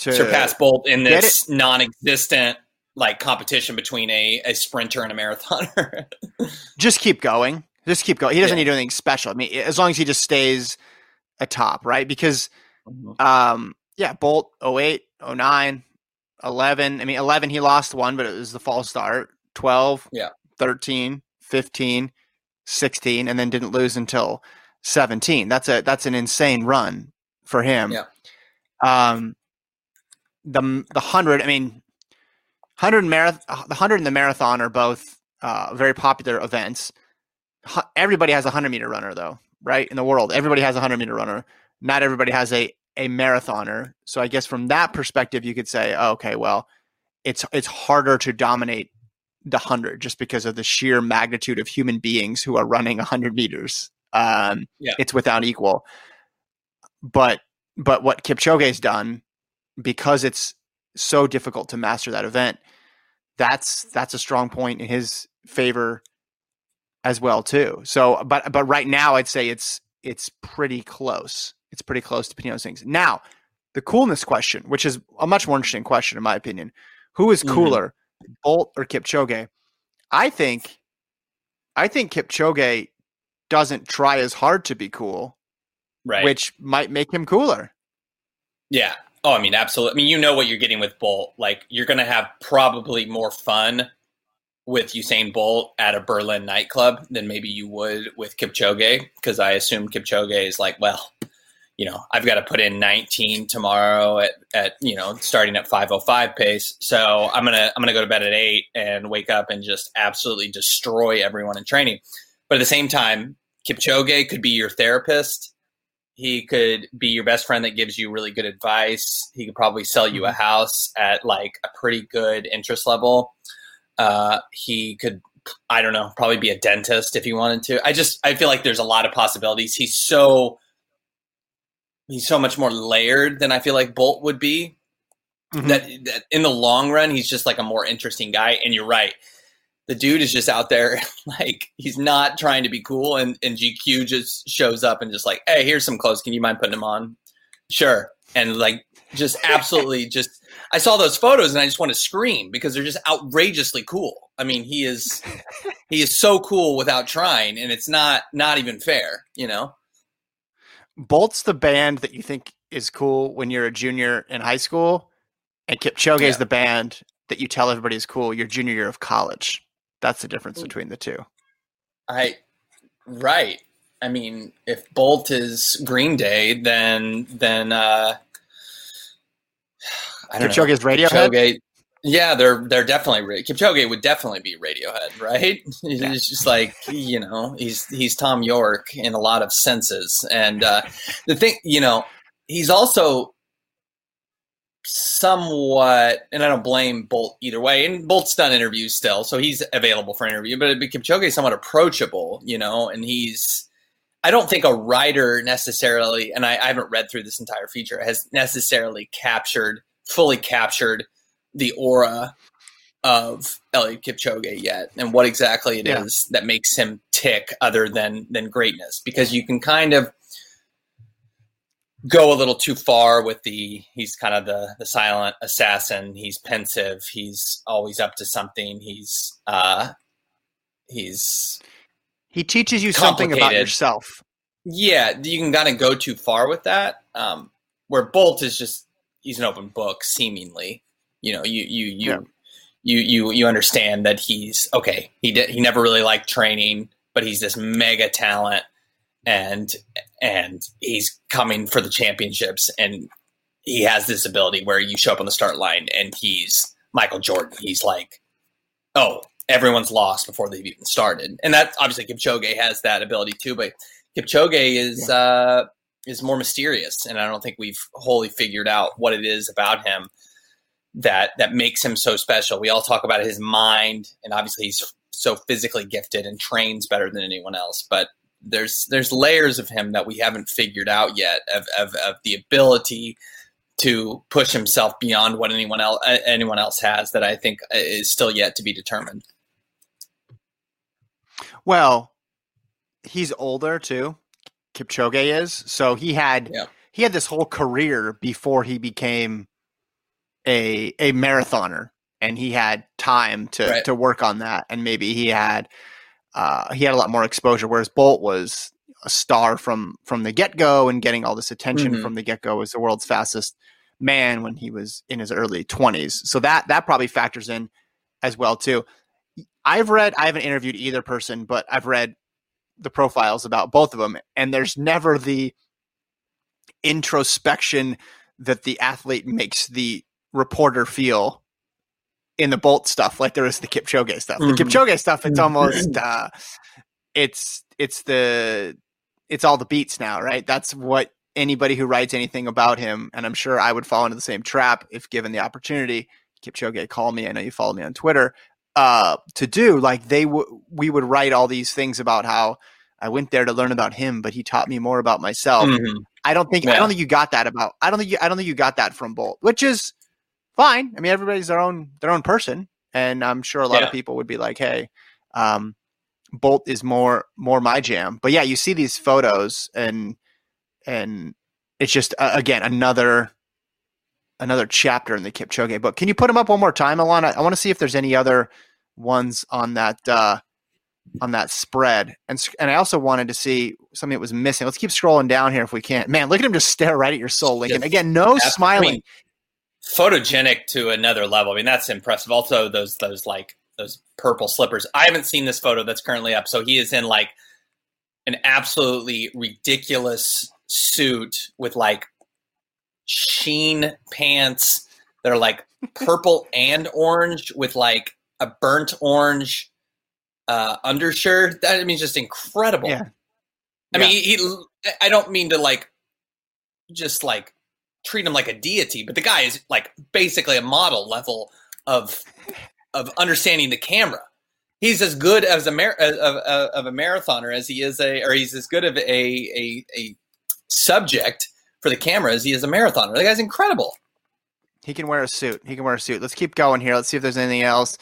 S1: to
S2: surpass Bolt in this non-existent like competition between a, a sprinter and a marathoner?
S1: just keep going. Just keep going. He doesn't yeah. need anything special. I mean, as long as he just stays atop, right? Because Mm-hmm. Um, yeah, Bolt 08, 09, 11. I mean, 11, he lost one, but it was the false start. 12,
S2: yeah.
S1: 13, 15, 16, and then didn't lose until 17. That's a that's an insane run for him.
S2: Yeah.
S1: Um, the the hundred. I mean, hundred marathon. The hundred and the marathon are both uh, very popular events. Everybody has a hundred meter runner, though, right? In the world, everybody has a hundred meter runner not everybody has a a marathoner. So I guess from that perspective, you could say, oh, okay, well, it's it's harder to dominate the hundred just because of the sheer magnitude of human beings who are running hundred meters. Um, yeah. It's without equal. But but what Kipchoge's done, because it's so difficult to master that event, that's that's a strong point in his favor as well too. So, but but right now, I'd say it's it's pretty close it's pretty close to those things. Now, the coolness question, which is a much more interesting question in my opinion. Who is mm-hmm. cooler, mm-hmm. Bolt or Kipchoge? I think I think Kipchoge doesn't try as hard to be cool.
S2: Right.
S1: Which might make him cooler.
S2: Yeah. Oh, I mean, absolutely. I mean, you know what you're getting with Bolt. Like, you're going to have probably more fun with Usain Bolt at a Berlin nightclub than maybe you would with Kipchoge, because I assume Kipchoge is like, well, you know, I've got to put in 19 tomorrow at, at, you know, starting at 505 pace. So I'm to, I'm to go to bed at eight and wake up and just absolutely destroy everyone in training. But at the same time, Kipchoge could be your therapist. He could be your best friend that gives you really good advice. He could probably sell you a mm-hmm. house at like a pretty good interest level. Uh, he could, I don't know, probably be a dentist if he wanted to. I just, I feel like there's a lot of possibilities. He's so, he's so much more layered than I feel like Bolt would be. Mm-hmm. That, that in the long run, he's just like a more interesting guy. And you're right. The dude is just out there, like he's not trying to be cool, and, and GQ just shows up and just like, hey, here's some clothes. Can you mind putting them on? Sure. And like just absolutely just I saw those photos and I just want to scream because they're just outrageously cool. I mean, he is he is so cool without trying, and it's not not even fair, you know.
S1: Bolt's the band that you think is cool when you're a junior in high school, and Kipchoge yeah. is the band that you tell everybody is cool your junior year of college. That's the difference between the two.
S2: I right. I mean, if Bolt is Green Day, then then uh
S1: I don't Kipchoge know. is Radiohead. Kipchoge,
S2: yeah, they're they're definitely Kipchoge would definitely be Radiohead, right? He's just like you know he's he's Thom Yorke in a lot of senses, and uh, the thing you know he's also somewhat, and I don't blame Bolt either way. And Bolt's done interviews still, so he's available for interview. But Kipchoge is somewhat approachable, you know, and he's. I don't think a writer necessarily, and I, I haven't read through this entire feature, has necessarily captured fully captured the aura of Eliud Kipchoge yet, and what exactly it yeah. is that makes him tick, other than than greatness. Because you can kind of go a little too far with the he's kind of the the silent assassin. He's pensive. He's always up to something. He's uh he's
S1: he teaches you something about yourself.
S2: Yeah, you can kind of go too far with that. Um, where Bolt is just he's an open book seemingly you know you you you yeah. you you you understand that he's okay he did he never really liked training but he's this mega talent and and he's coming for the championships and he has this ability where you show up on the start line and he's Michael Jordan he's like oh everyone's lost before they've even started and that obviously Kipchoge has that ability too but Kipchoge is yeah. uh is more mysterious, and I don't think we've wholly figured out what it is about him that that makes him so special. We all talk about his mind, and obviously he's so physically gifted and trains better than anyone else. But there's there's layers of him that we haven't figured out yet of of, of the ability to push himself beyond what anyone else anyone else has that I think is still yet to be determined.
S1: Well, he's older too. Kipchoge is. So he had yeah. he had this whole career before he became a a marathoner, and he had time to right. to work on that, and maybe he had uh, he had a lot more exposure. Whereas Bolt was a star from from the get go and getting all this attention mm-hmm. from the get go was the world's fastest man when he was in his early 20s. So that that probably factors in as well too. I've read I haven't interviewed either person, but I've read the profiles about both of them, and there's never the introspection that the athlete makes the reporter feel in the Bolt stuff, like there is the Kipchoge stuff. Mm-hmm. The Kipchoge stuff, it's mm-hmm. almost uh, it's it's the it's all the beats now, right? That's what anybody who writes anything about him, and I'm sure I would fall into the same trap if given the opportunity. Kipchoge, call me. I know you follow me on Twitter uh, to do. Like they would, we would write all these things about how I went there to learn about him, but he taught me more about myself. Mm-hmm. I don't think yeah. I don't think you got that about I don't think you, I don't think you got that from Bolt, which is fine. I mean, everybody's their own their own person, and I'm sure a lot yeah. of people would be like, "Hey, um, Bolt is more more my jam." But yeah, you see these photos, and and it's just uh, again another another chapter in the Kipchoge book. Can you put them up one more time, Alana? I want to see if there's any other ones on that uh, on that spread. And and I also wanted to see something that was missing. Let's keep scrolling down here if we can't, Man, look at him just stare right at your soul, Lincoln. Again, no smiling.
S2: Photogenic to another level. I mean, that's impressive. Also, those those like those purple slippers. I haven't seen this photo that's currently up. So he is in like an absolutely ridiculous suit with like sheen pants that are like purple and orange with like a burnt orange uh, undershirt. That I mean, just incredible. Yeah. I yeah. mean, he. I don't mean to like, just like treat him like a deity, but the guy is like basically a model level of of understanding the camera. He's as good as a mar- of, of, of a marathoner as he is a, or he's as good of a, a a subject for the camera as he is a marathoner. The guy's incredible.
S1: He can wear a suit. He can wear a suit. Let's keep going here. Let's see if there's anything else.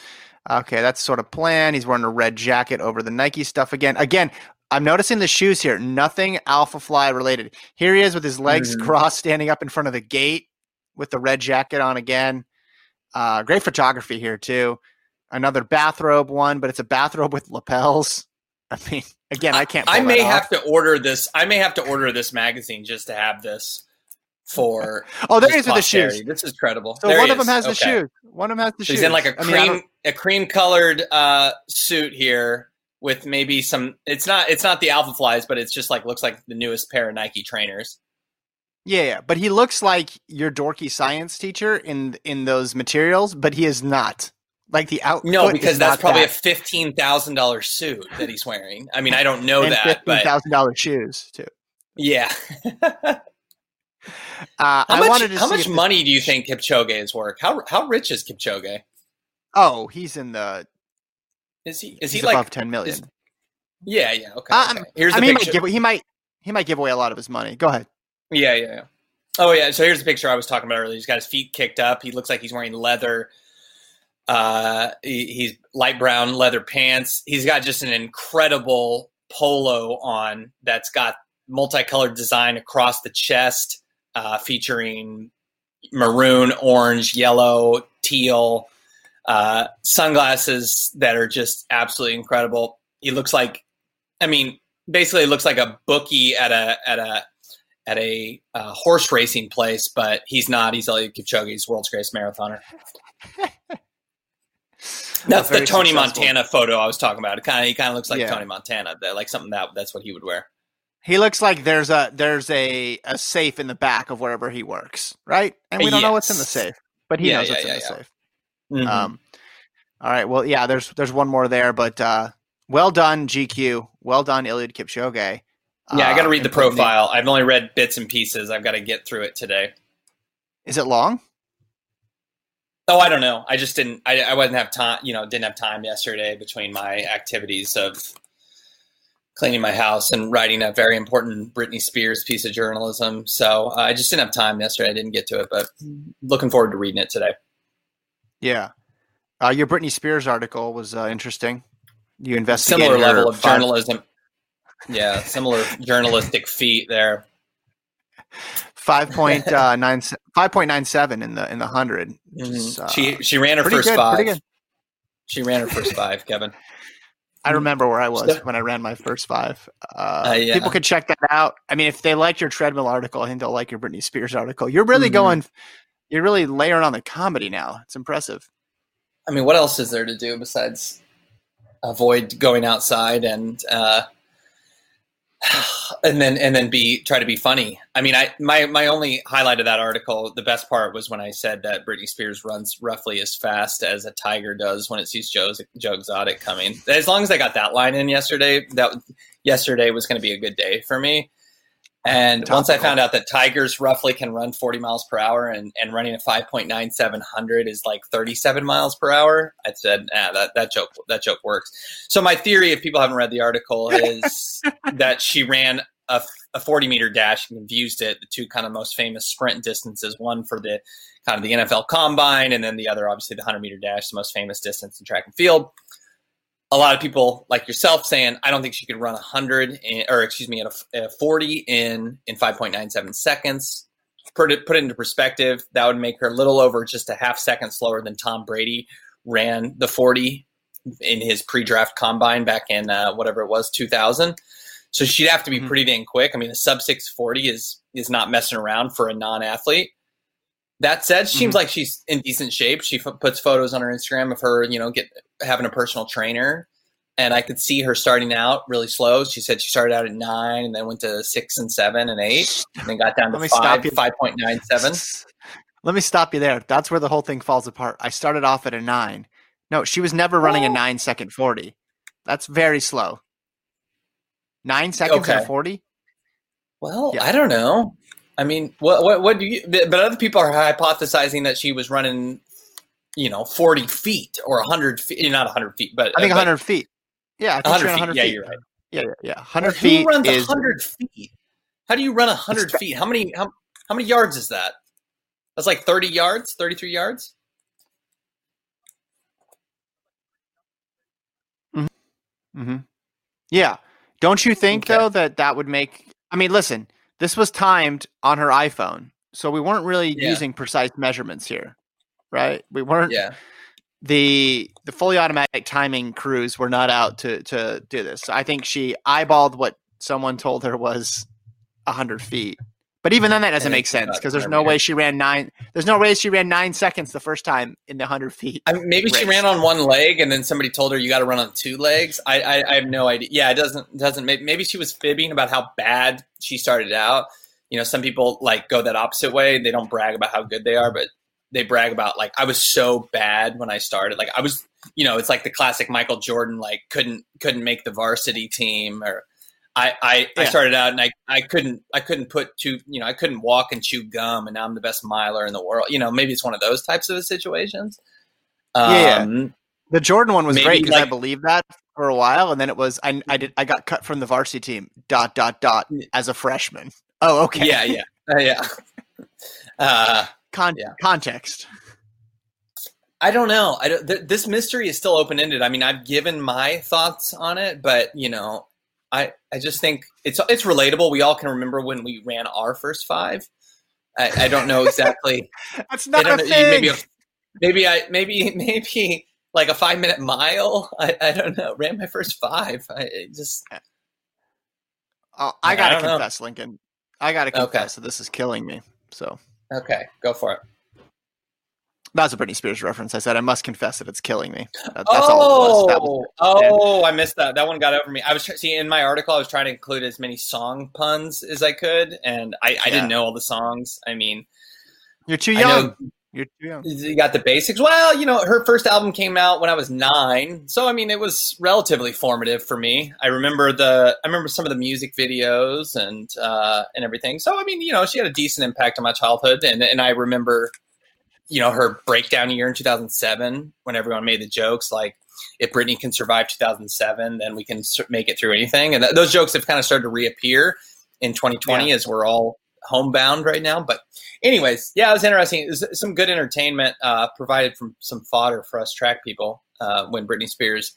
S1: Okay, that's sort of plan. He's wearing a red jacket over the Nike stuff again. Again, I'm noticing the shoes here. Nothing Alphafly related. Here he is with his legs
S2: Mhm.
S1: crossed, standing up in front of the gate with the red jacket on again. Uh, great photography here too. Another bathrobe one, but it's a bathrobe with lapels. I mean, again, I can't.
S2: I may have to order this. I may have to order this magazine just to have this for.
S1: Oh, there
S2: just
S1: the shoes.
S2: This is credible.
S1: So
S2: There
S1: one of them
S2: is.
S1: has the
S2: Okay.
S1: shoes. One of them has the
S2: So
S1: shoes.
S2: he's in like a
S1: mean, I
S2: cream,
S1: don't-
S2: a cream colored uh, suit here with maybe some. It's not. It's not the Alphaflies, but it's just like looks like the newest pair of Nike trainers.
S1: Yeah, yeah, but he looks like your dorky science teacher in in those materials, but he is not. Like the out
S2: No, because that's probably
S1: that.
S2: a fifteen thousand dollars suit that he's wearing. I mean, I don't know that,
S1: fifteen
S2: but
S1: thousand dollars shoes too.
S2: yeah.
S1: Uh,
S2: How
S1: I
S2: much,
S1: wanted to
S2: how much money do you think Kipchoge is worth? How how rich is Kipchoge?
S1: Oh, he's in the.
S2: Is he is
S1: he's
S2: he like
S1: above ten million.
S2: is- yeah yeah okay.
S1: Uh,
S2: okay. Here's
S1: I
S2: the
S1: mean, he might,
S2: picture.
S1: give, he might he might give away a lot of his money. Go ahead.
S2: Yeah, yeah, yeah. Oh, yeah. So here's the picture I was talking about earlier. He's got his feet kicked up. He looks like he's wearing leather. Uh, he, he's light brown leather pants. He's got just an incredible polo on that's got multicolored design across the chest, uh, featuring maroon, orange, yellow, teal, uh, sunglasses that are just absolutely incredible. He looks like, I mean, basically looks like a bookie at a at a at a uh, horse racing place, but he's not. He's Eliud Kipchoge. He's world's greatest marathoner. That's the Tony
S1: successful.
S2: Montana photo I was talking about. It kind of he kind of looks like
S1: Yeah.
S2: Tony Montana. That like something that that's what he would wear.
S1: He looks like there's a there's a, a safe in the back of wherever he works, right? And we don't know what's in the safe, but he
S2: Yeah,
S1: knows
S2: yeah,
S1: what's in the safe.
S2: Mhm.
S1: Um, all right. Well, yeah. There's there's one more there, but uh, well done, GQ. Well done, Eliud Kipchoge.
S2: yeah, I got to
S1: Uh,
S2: read the
S1: and putting
S2: profile. I've only read bits and pieces. I've got to get through it today.
S1: Is it long?
S2: Oh, I don't know. I just didn't. I, I wasn't have time. You know, didn't have time yesterday between my activities of cleaning my house and writing a very important Britney Spears piece of journalism. So uh, I just didn't have time yesterday. I didn't get to it, but looking forward to reading it today.
S1: Yeah. Uh, your Britney Spears article was uh, interesting. You investigated
S2: Similar level of
S1: five-
S2: journalism. Yeah, similar journalistic feat there.
S1: Five point uh, nine five point nine seven in the in the hundred. which is,
S2: Mhm.
S1: uh,
S2: she she ran her first
S1: good,
S2: five. She ran her first five, Kevin.
S1: I remember where I was when I ran my first five. Uh,
S2: Uh, yeah.
S1: People could check that out. I mean, if they liked your treadmill article, I think they'll like your Britney Spears article. You're really
S2: Mhm.
S1: going. You're really layering on the comedy now. It's impressive.
S2: I mean, what else is there to do besides avoid going outside and uh, and then and then be try to be funny? I mean, I my my only highlight of that article, the best part was when I said that Britney Spears runs roughly as fast as a tiger does when it sees Joe Joe Exotic coming. As long as I got that line in yesterday, that yesterday was going to be a good day for me. And once I found out that tigers roughly can run 40 miles per hour and, and running a 5.9700 is like 37 miles per hour, I said, ah, that, that joke that joke works. So my theory, if people haven't read the article, is that she ran a, a 40 meter dash and confused it, the two kind of most famous sprint distances, one for the kind of the NFL combine, and then the other, obviously, the 100 meter dash, the most famous distance in track and field a lot of people like yourself saying, I don't think she could run 100 in, or excuse me, at a, a 40 in in 5.97 seconds. Put it put it into perspective, that would make her a little over just a half second slower than Tom Brady ran the 40 in his pre-draft combine back in uh, whatever it was 2000. So she'd have to be
S1: Mhm.
S2: pretty dang quick. I mean, a sub 640 is is not messing around for a non-athlete. That said, she seems
S1: Mhm.
S2: like she's in decent shape. She f- puts photos on her Instagram of her, you know, get having a personal trainer, and I could see her starting out really slow. She said she started out at nine, and then went to six and seven and eight, and then got down to five, five point nine seven.
S1: Let me stop you there. That's where the whole thing falls apart. I started off at a nine. No, she was never running a
S2: Oh.
S1: nine second 40. That's very slow. Nine seconds
S2: Okay.
S1: 40?
S2: Well,
S1: Yeah.
S2: I don't know. I mean, what what what do you? But other people are hypothesizing that she was running, you know, forty feet or hundred feet. Not hundred feet, but
S1: I think
S2: uh,
S1: 100 feet. Yeah, I think
S2: 100 feet.
S1: 100
S2: Yeah,
S1: feet.
S2: you're right.
S1: Yeah, yeah, yeah. 100
S2: Who
S1: feet
S2: runs
S1: is
S2: hundred feet? How do you run hundred feet? How many how, how many yards is that? That's like 30 yards, 33 yards.
S1: Mm-hmm. Yeah. Don't you think
S2: Okay.
S1: though that that would make? I mean, listen, this was timed on her iPhone, so we weren't really
S2: Yeah.
S1: using precise measurements here, right? We weren't.
S2: Yeah.
S1: The the fully automatic timing crews were not out to to do this. So I think she eyeballed what someone told her was hundred feet. But even then, that doesn't make sense because there's no way she ran nine. There's no way she ran nine seconds the first time in the hundred feet.
S2: I mean, maybe she ran on one leg, and then somebody told her you got to run on two legs. I, I, I have no idea. Yeah, it doesn't doesn't. Maybe she was fibbing about how bad she started out. You know, some people like go that opposite way. They don't brag about how good they are, but they brag about like I was so bad when I started. Like I was, you know, it's like the classic Michael Jordan like couldn't couldn't make the varsity team or. I, I, I started out and I, I couldn't I couldn't put two you know I couldn't walk and chew gum and now I'm the best miler in the world you know maybe it's one of those types of situations
S1: Yeah.
S2: um,
S1: The Jordan one was
S2: Maybe,
S1: great because I
S2: like-
S1: believed that for a while, and then it was I I did I got cut from the varsity team dot dot dot as a freshman. Oh, okay.
S2: Yeah, yeah, uh, yeah. Uh,
S1: Con-
S2: Yeah.
S1: Context.
S2: I don't know. I don't, th- this mystery is still open ended. I mean, I've given my thoughts on it, but you know, I I just think it's it's relatable. We all can remember when we ran our first five. I, I don't know exactly.
S1: That's not a
S2: know,
S1: thing.
S2: maybe a, maybe I maybe maybe like a five minute mile. I, I don't know. Ran my first five. I it just
S1: Oh, I
S2: I
S1: gotta
S2: don't know.
S1: confess, Lincoln. I gotta confess
S2: Okay.
S1: confess that this is killing me. So
S2: okay. Go for it.
S1: that's a Britney Spears reference. I said I must confess that it's killing me. That- that's all it was. That was
S2: Oh, oh, I missed that. That one got over me. I was try- see in my article. I was trying to include as many song puns as I could, and I, I
S1: Yeah.
S2: didn't know all the songs. I mean,
S1: You're too young. You're
S2: you got the basics. Well, you know, her first album came out when I was nine, so I mean, it was relatively formative for me. I remember the, I remember some of the music videos and uh, and everything. So I mean, you know, she had a decent impact on my childhood, and and I remember, you know, her breakdown year in two thousand seven when everyone made the jokes like. If Britney can survive 2007, then we can make it through anything. And th- those jokes have kind of started to reappear in 2020 as we're all homebound right now. But anyways, yeah, it was interesting. It was some good entertainment uh, provided from some fodder for us track people uh, when Britney Spears.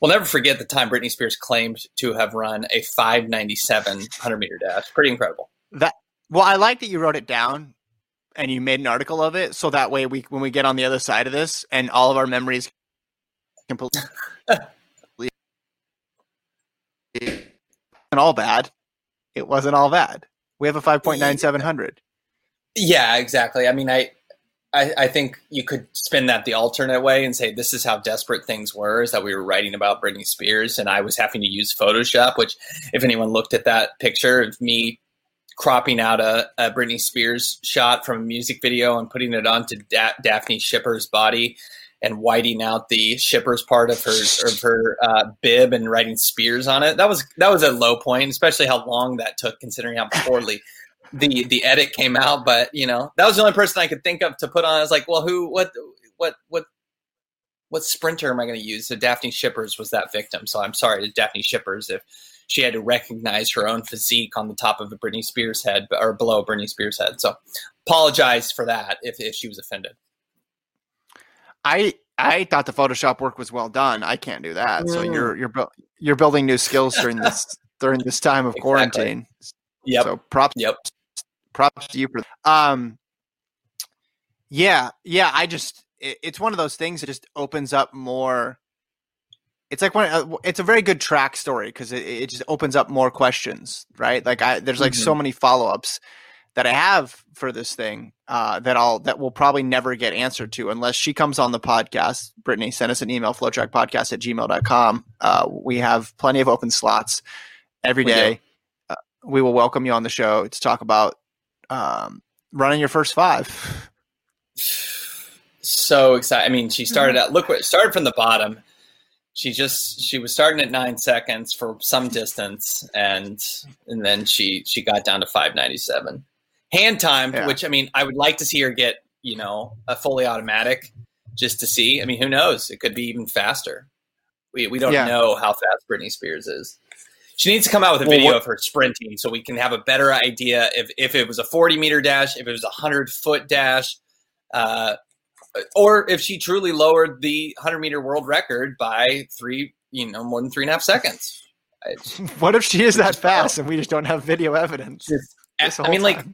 S2: We'll never forget the time Britney Spears claimed to have run a 597 100 meter dash. Pretty incredible.
S1: That Well, I like that you wrote it down and you made an article of it, so that way we when we get on the other side of this and all of our memories completely and all bad. It wasn't all bad. We have a five point nine seven hundred.
S2: Yeah, exactly. I mean, I, I, I think you could spin that the alternate way and say this is how desperate things were. Is that we were writing about Britney Spears and I was having to use Photoshop. Which, if anyone looked at that picture of me cropping out a, a Britney Spears shot from a music video and putting it onto da- Dafne Schippers' body and whiting out the Schippers' part of her of her uh, bib and writing Spears on it. That was that was a low point, especially how long that took, considering how poorly the the edit came out. But you know, that was the only person I could think of to put on. I was like, well, who, what, what, what, what sprinter am I going to use? So Dafne Schippers was that victim. So I'm sorry to Dafne Schippers if she had to recognize her own physique on the top of a Britney Spears head or below Britney Spears head. So apologize for that if, if she was offended.
S1: I I thought the Photoshop work was well done. I can't do that. So
S2: Mm.
S1: you're you're you're building new skills during this during this time of
S2: Exactly.
S1: quarantine.
S2: Yep.
S1: So props
S2: Yep.
S1: props to you for um yeah yeah i just it, it's one of those things that just opens up more it's like when uh, it's a very good track story because it, it just opens up more questions right like i there's like so many follow-ups that i have for this thing uh that i'll that will probably never get answered to unless she comes on the podcast britney send us an email flotrackpodcast at gmail.com uh we have plenty of open slots every
S2: We
S1: day uh, we will welcome you on the show to talk about um, running your first five.
S2: so excited. I mean, she started out. Look, what started from the bottom. She just she was starting at nine seconds for some distance, and and then she she got down to five ninety seven hand timed.
S1: Yeah.
S2: Which I mean, I would like to see her get you know a fully automatic just to see. I mean, who knows? It could be even faster. We we don't
S1: Yeah.
S2: know how fast Britney Spears is. She needs to come out with a
S1: Well,
S2: video
S1: what-
S2: of her sprinting so we can have a better idea if, if it was a 40 meter dash, if it was a 100 foot dash, Uh, or if she truly lowered the 100 meter world record by three, you know, more than three and a half seconds.
S1: what if she is that fast and we just don't have video evidence?
S2: I mean, like,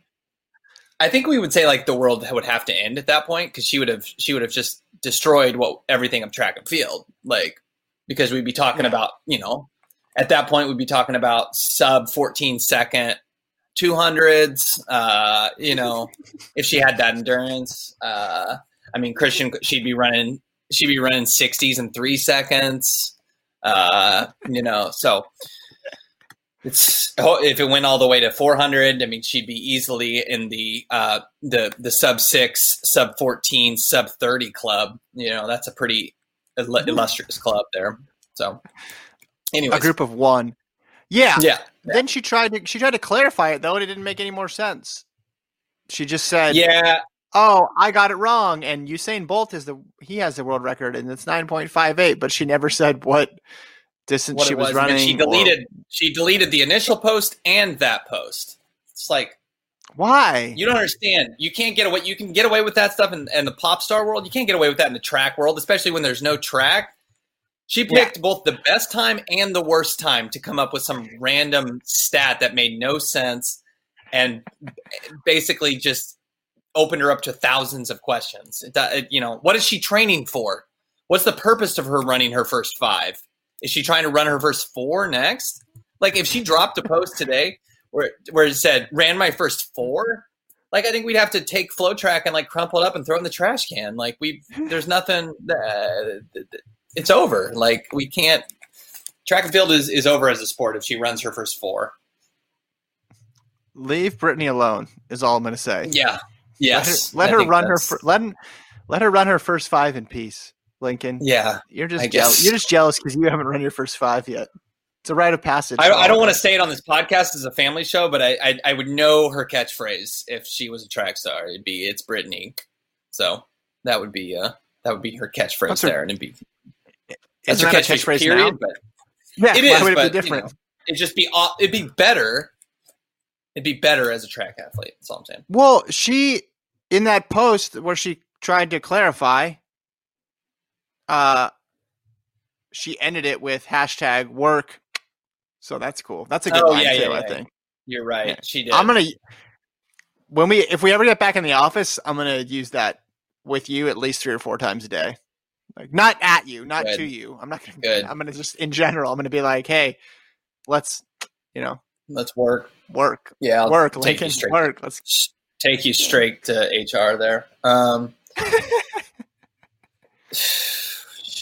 S2: I think we would say like the world would have to end at that point because she would have she would have just destroyed what everything of track and field, like because we'd be talking yeah. about you know at that point we'd be talking about sub 14 second 200s uh you know if she had that endurance uh i mean christian she'd be running she'd be running 60s in three seconds uh you know so it's oh, if it went all the way to 400 i mean she'd be easily in the uh the the sub 6 sub 14 sub 30 club. You know that's a pretty illustrious club there. So
S1: anyway a group of one. Yeah.
S2: yeah.
S1: Then she tried to she tried to clarify it though and it didn't make any more sense. She just said
S2: yeah.
S1: Oh i got it wrong and usain bolt is the he has the world record and it's 9.58 but she never said what distance what she was, was running.
S2: she deleted or... she deleted the initial post and that post. It's like
S1: why?
S2: You don't understand. You can't get away. You can get away with that stuff in, in the pop star world. You can't get away with that in the track world, especially when there's no track. She picked yeah. both the best time and the worst time to come up with some random stat that made no sense and basically just opened her up to thousands of questions. It, it, you know, what is she training for? What's the purpose of her running her first five? Is she trying to run her first four next? Like if she dropped a post today where where it said ran my first four, like I think we'd have to take FloTrack and like crumple it up and throw it in the trash can. Like we there's nothing uh, it's over. Like we can't track and field is, is over as a sport if she runs her first four.
S1: Leave Britney alone is all I'm going to say.
S2: Yeah. Yes.
S1: Let her, let her run her let let her run her first five in peace. Lincoln.
S2: Yeah,
S1: you're just jealous. You're just jealous because you haven't run your first five yet. It's a rite of passage.
S2: I, I don't want to say it on this podcast as a family show, but I, I, I would know her catchphrase if she was a track star. It'd be "It's Britney," so that would be uh that would be her catchphrase that's there, her, and it'd be
S1: that's her catchphrase. catchphrase period, now?
S2: but yeah, it is. Would but, be different? You know, it'd just be it'd be better. It'd be better as a track athlete. That's all I'm saying.
S1: Well, she in that post where she tried to clarify uh, she ended it with hashtag work. So that's cool. That's a good oh, line yeah, too, yeah, I think.
S2: You're right. Yeah. She did.
S1: I'm gonna when we if we ever get back in the office, I'm gonna use that with you at least three or four times a day. Like not at you, not good. to you. I'm not gonna good. I'm gonna just in general, I'm gonna be like, hey, let's you know
S2: let's work.
S1: Work.
S2: Yeah.
S1: I'll work. Lincoln. Work. Let's
S2: take you straight to HR there. Um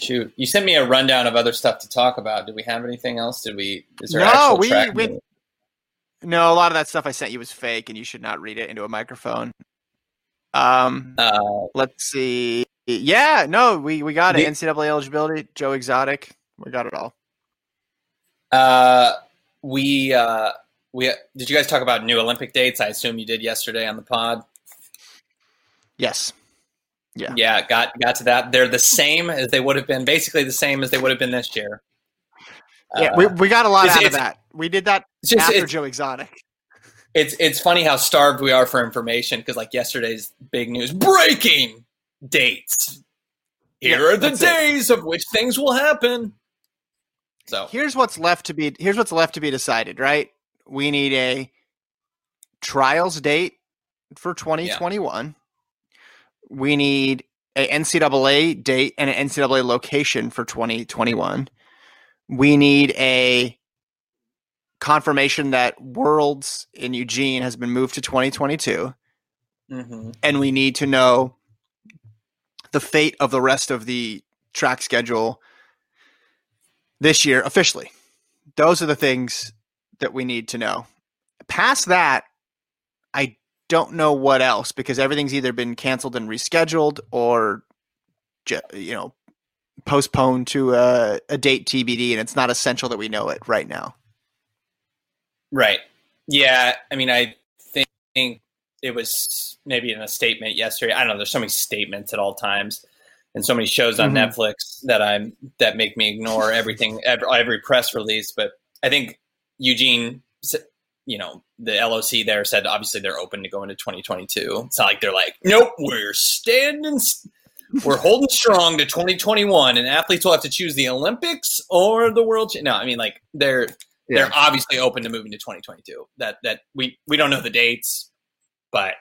S2: shoot, you sent me a rundown of other stuff to talk about. Did we have anything else? Did we? Is there no? we went.
S1: No, a lot of that stuff I sent you was fake, and you should not read it into a microphone. Um, uh, let's see. Yeah, no, we we got the, it. NCAA eligibility, Joe Exotic, we got it all.
S2: Uh, we uh, we did you guys talk about new Olympic dates? I assume you did yesterday on the pod.
S1: Yes.
S2: Yeah. Yeah, got got to that. They're the same as they would have been, basically the same as they would have been this year.
S1: Yeah, uh, we, we got a lot out of that. We did that just, after Joe Exotic.
S2: It's it's funny how starved we are for information because like yesterday's big news breaking dates. Here yeah, are the days it. of which things will happen. So
S1: here's what's left to be here's what's left to be decided, right? We need a trials date for 2021. Yeah we need a NCAA date and an NCAA location for 2021. We need a confirmation that Worlds in Eugene has been moved to 2022. Mm-hmm. And we need to know the fate of the rest of the track schedule this year officially. Those are the things that we need to know. Past that, don't know what else because everything's either been canceled and rescheduled or you know postponed to a, a date TBD, and it's not essential that we know it right now.
S2: Right. Yeah. I mean, I think it was maybe in a statement yesterday. I don't know. There's so many statements at all times, and so many shows on mm-hmm. Netflix that I'm that make me ignore everything, every, every press release. But I think Eugene, you know, the LOC there said obviously they're open to go into 2022. It's not like they're like, nope, we're standing, we're holding strong to 2021, and athletes will have to choose the Olympics or the World. No, I mean like they're yeah. they're obviously open to moving to 2022. That that we we don't know the dates, but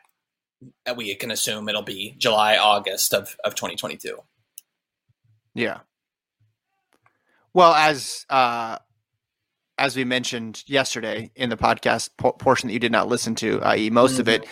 S2: we can assume it'll be July August of of 2022.
S1: Yeah. Well, as uh, as we mentioned yesterday in the podcast po- portion that you did not listen to, i.e., most mm-hmm. of it.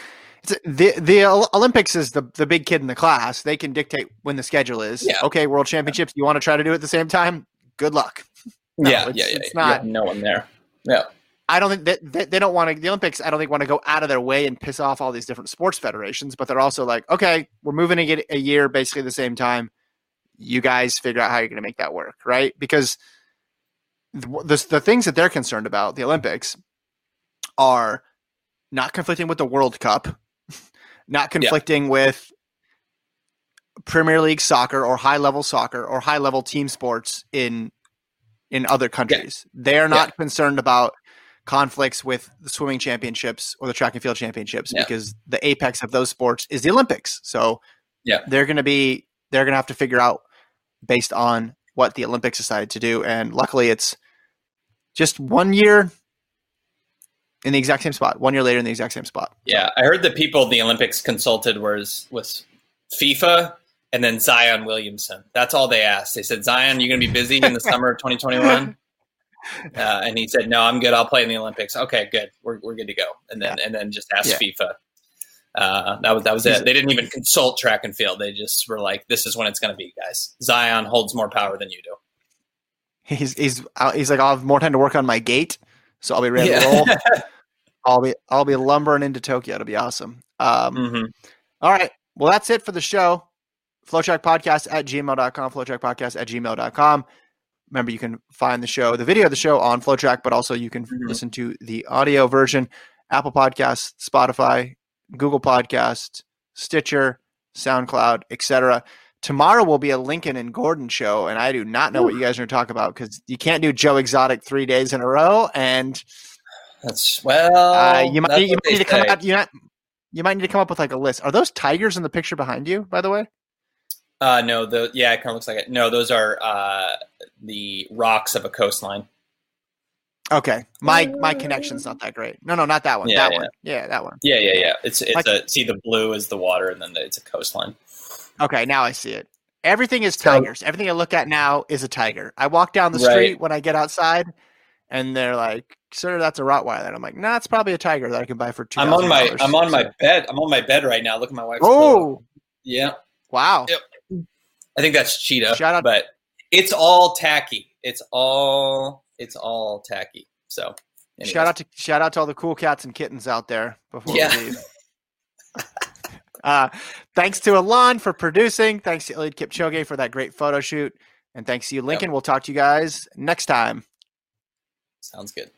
S1: the the Olympics is the the big kid in the class. They can dictate when the schedule is.
S2: Yeah.
S1: Okay, World Championships. You want to try to do it at the same time? Good luck.
S2: No, yeah, it's, yeah, yeah. It's not no one there. Yeah.
S1: I don't think that they, they, don't want to. The Olympics, I don't think want to go out of their way and piss off all these different sports federations. But they're also like, okay, we're moving to get a year basically the same time. You guys figure out how you're going to make that work, right? Because the, the things that they're concerned about, the Olympics, are not conflicting with the World Cup, not conflicting yeah. with Premier League soccer or high level soccer or high level team sports in in other countries. Yeah. They are not yeah. concerned about conflicts with the swimming championships or the track and field championships because the apex of those sports is the Olympics. So
S2: yeah,
S1: they're going to be they're going to have to figure out based on what the Olympics decided to do. And luckily, it's just one year in the exact same spot. One year later in the exact same spot.
S2: Yeah, I heard the people the Olympics consulted was was FIFA and then Zion Williamson. That's all they asked. They said, Zion, you're going to be busy in the summer of 2021. Uh, and he said, "No, I'm good. I'll play in the Olympics." Okay, good. We're, we're good to go. And then yeah. and then just ask yeah. FIFA. Uh, that was that was it. They didn't even consult track and field. They just were like, "This is when it's going to be, guys." Zion holds more power than you do
S1: he's he's uh, he's like I'll have more time to work on my gait, so I'll be ready yeah. to roll. I'll be I'll be lumbering into Tokyo. It'll be awesome. Um, mm-hmm. all right. Well, that's it for the show. FloTrack Podcast at gmail.com, FloTrack Podcast at gmail.com. Remember, you can find the show, the video of the show on FloTrack, but also you can mm-hmm. listen to the audio version, Apple Podcasts, Spotify, Google Podcast, Stitcher, SoundCloud, etc. Tomorrow will be a Lincoln and Gordon show, and I do not know Ooh. what you guys are going to talk about because you can't do Joe Exotic three days in a row. And
S2: that's well,
S1: uh, you might, you might need to come up You not, you might need to come up with like a list. Are those tigers in the picture behind you? By the way.
S2: Uh, no, the yeah, it kind of looks like it. No, those are uh, the rocks of a coastline.
S1: Okay, my my connection's not that great. No, no, not that one. Yeah, that yeah. one. Yeah, that one.
S2: Yeah, yeah, yeah. It's it's like, a see the blue is the water, and then the, it's a coastline.
S1: Okay, now I see it. Everything is tigers. So, Everything I look at now is a tiger. I walk down the street right. when I get outside, and they're like, "Sir, that's a Rottweiler." And I'm like, "Nah, it's probably a tiger that I can buy for two.
S2: I'm on my I'm on my bed. I'm on my bed right now. Look at my wife.
S1: Oh,
S2: yeah.
S1: Wow.
S2: Yep. I think that's cheetah. Shout out, but it's all tacky. It's all it's all tacky. So
S1: anyways. shout out to shout out to all the cool cats and kittens out there before yeah. we leave. Uh, thanks to Alon for producing. Thanks to Eliud Kipchoge for that great photo shoot. And thanks to you, Lincoln. Yep. We'll talk to you guys next time.
S2: Sounds good.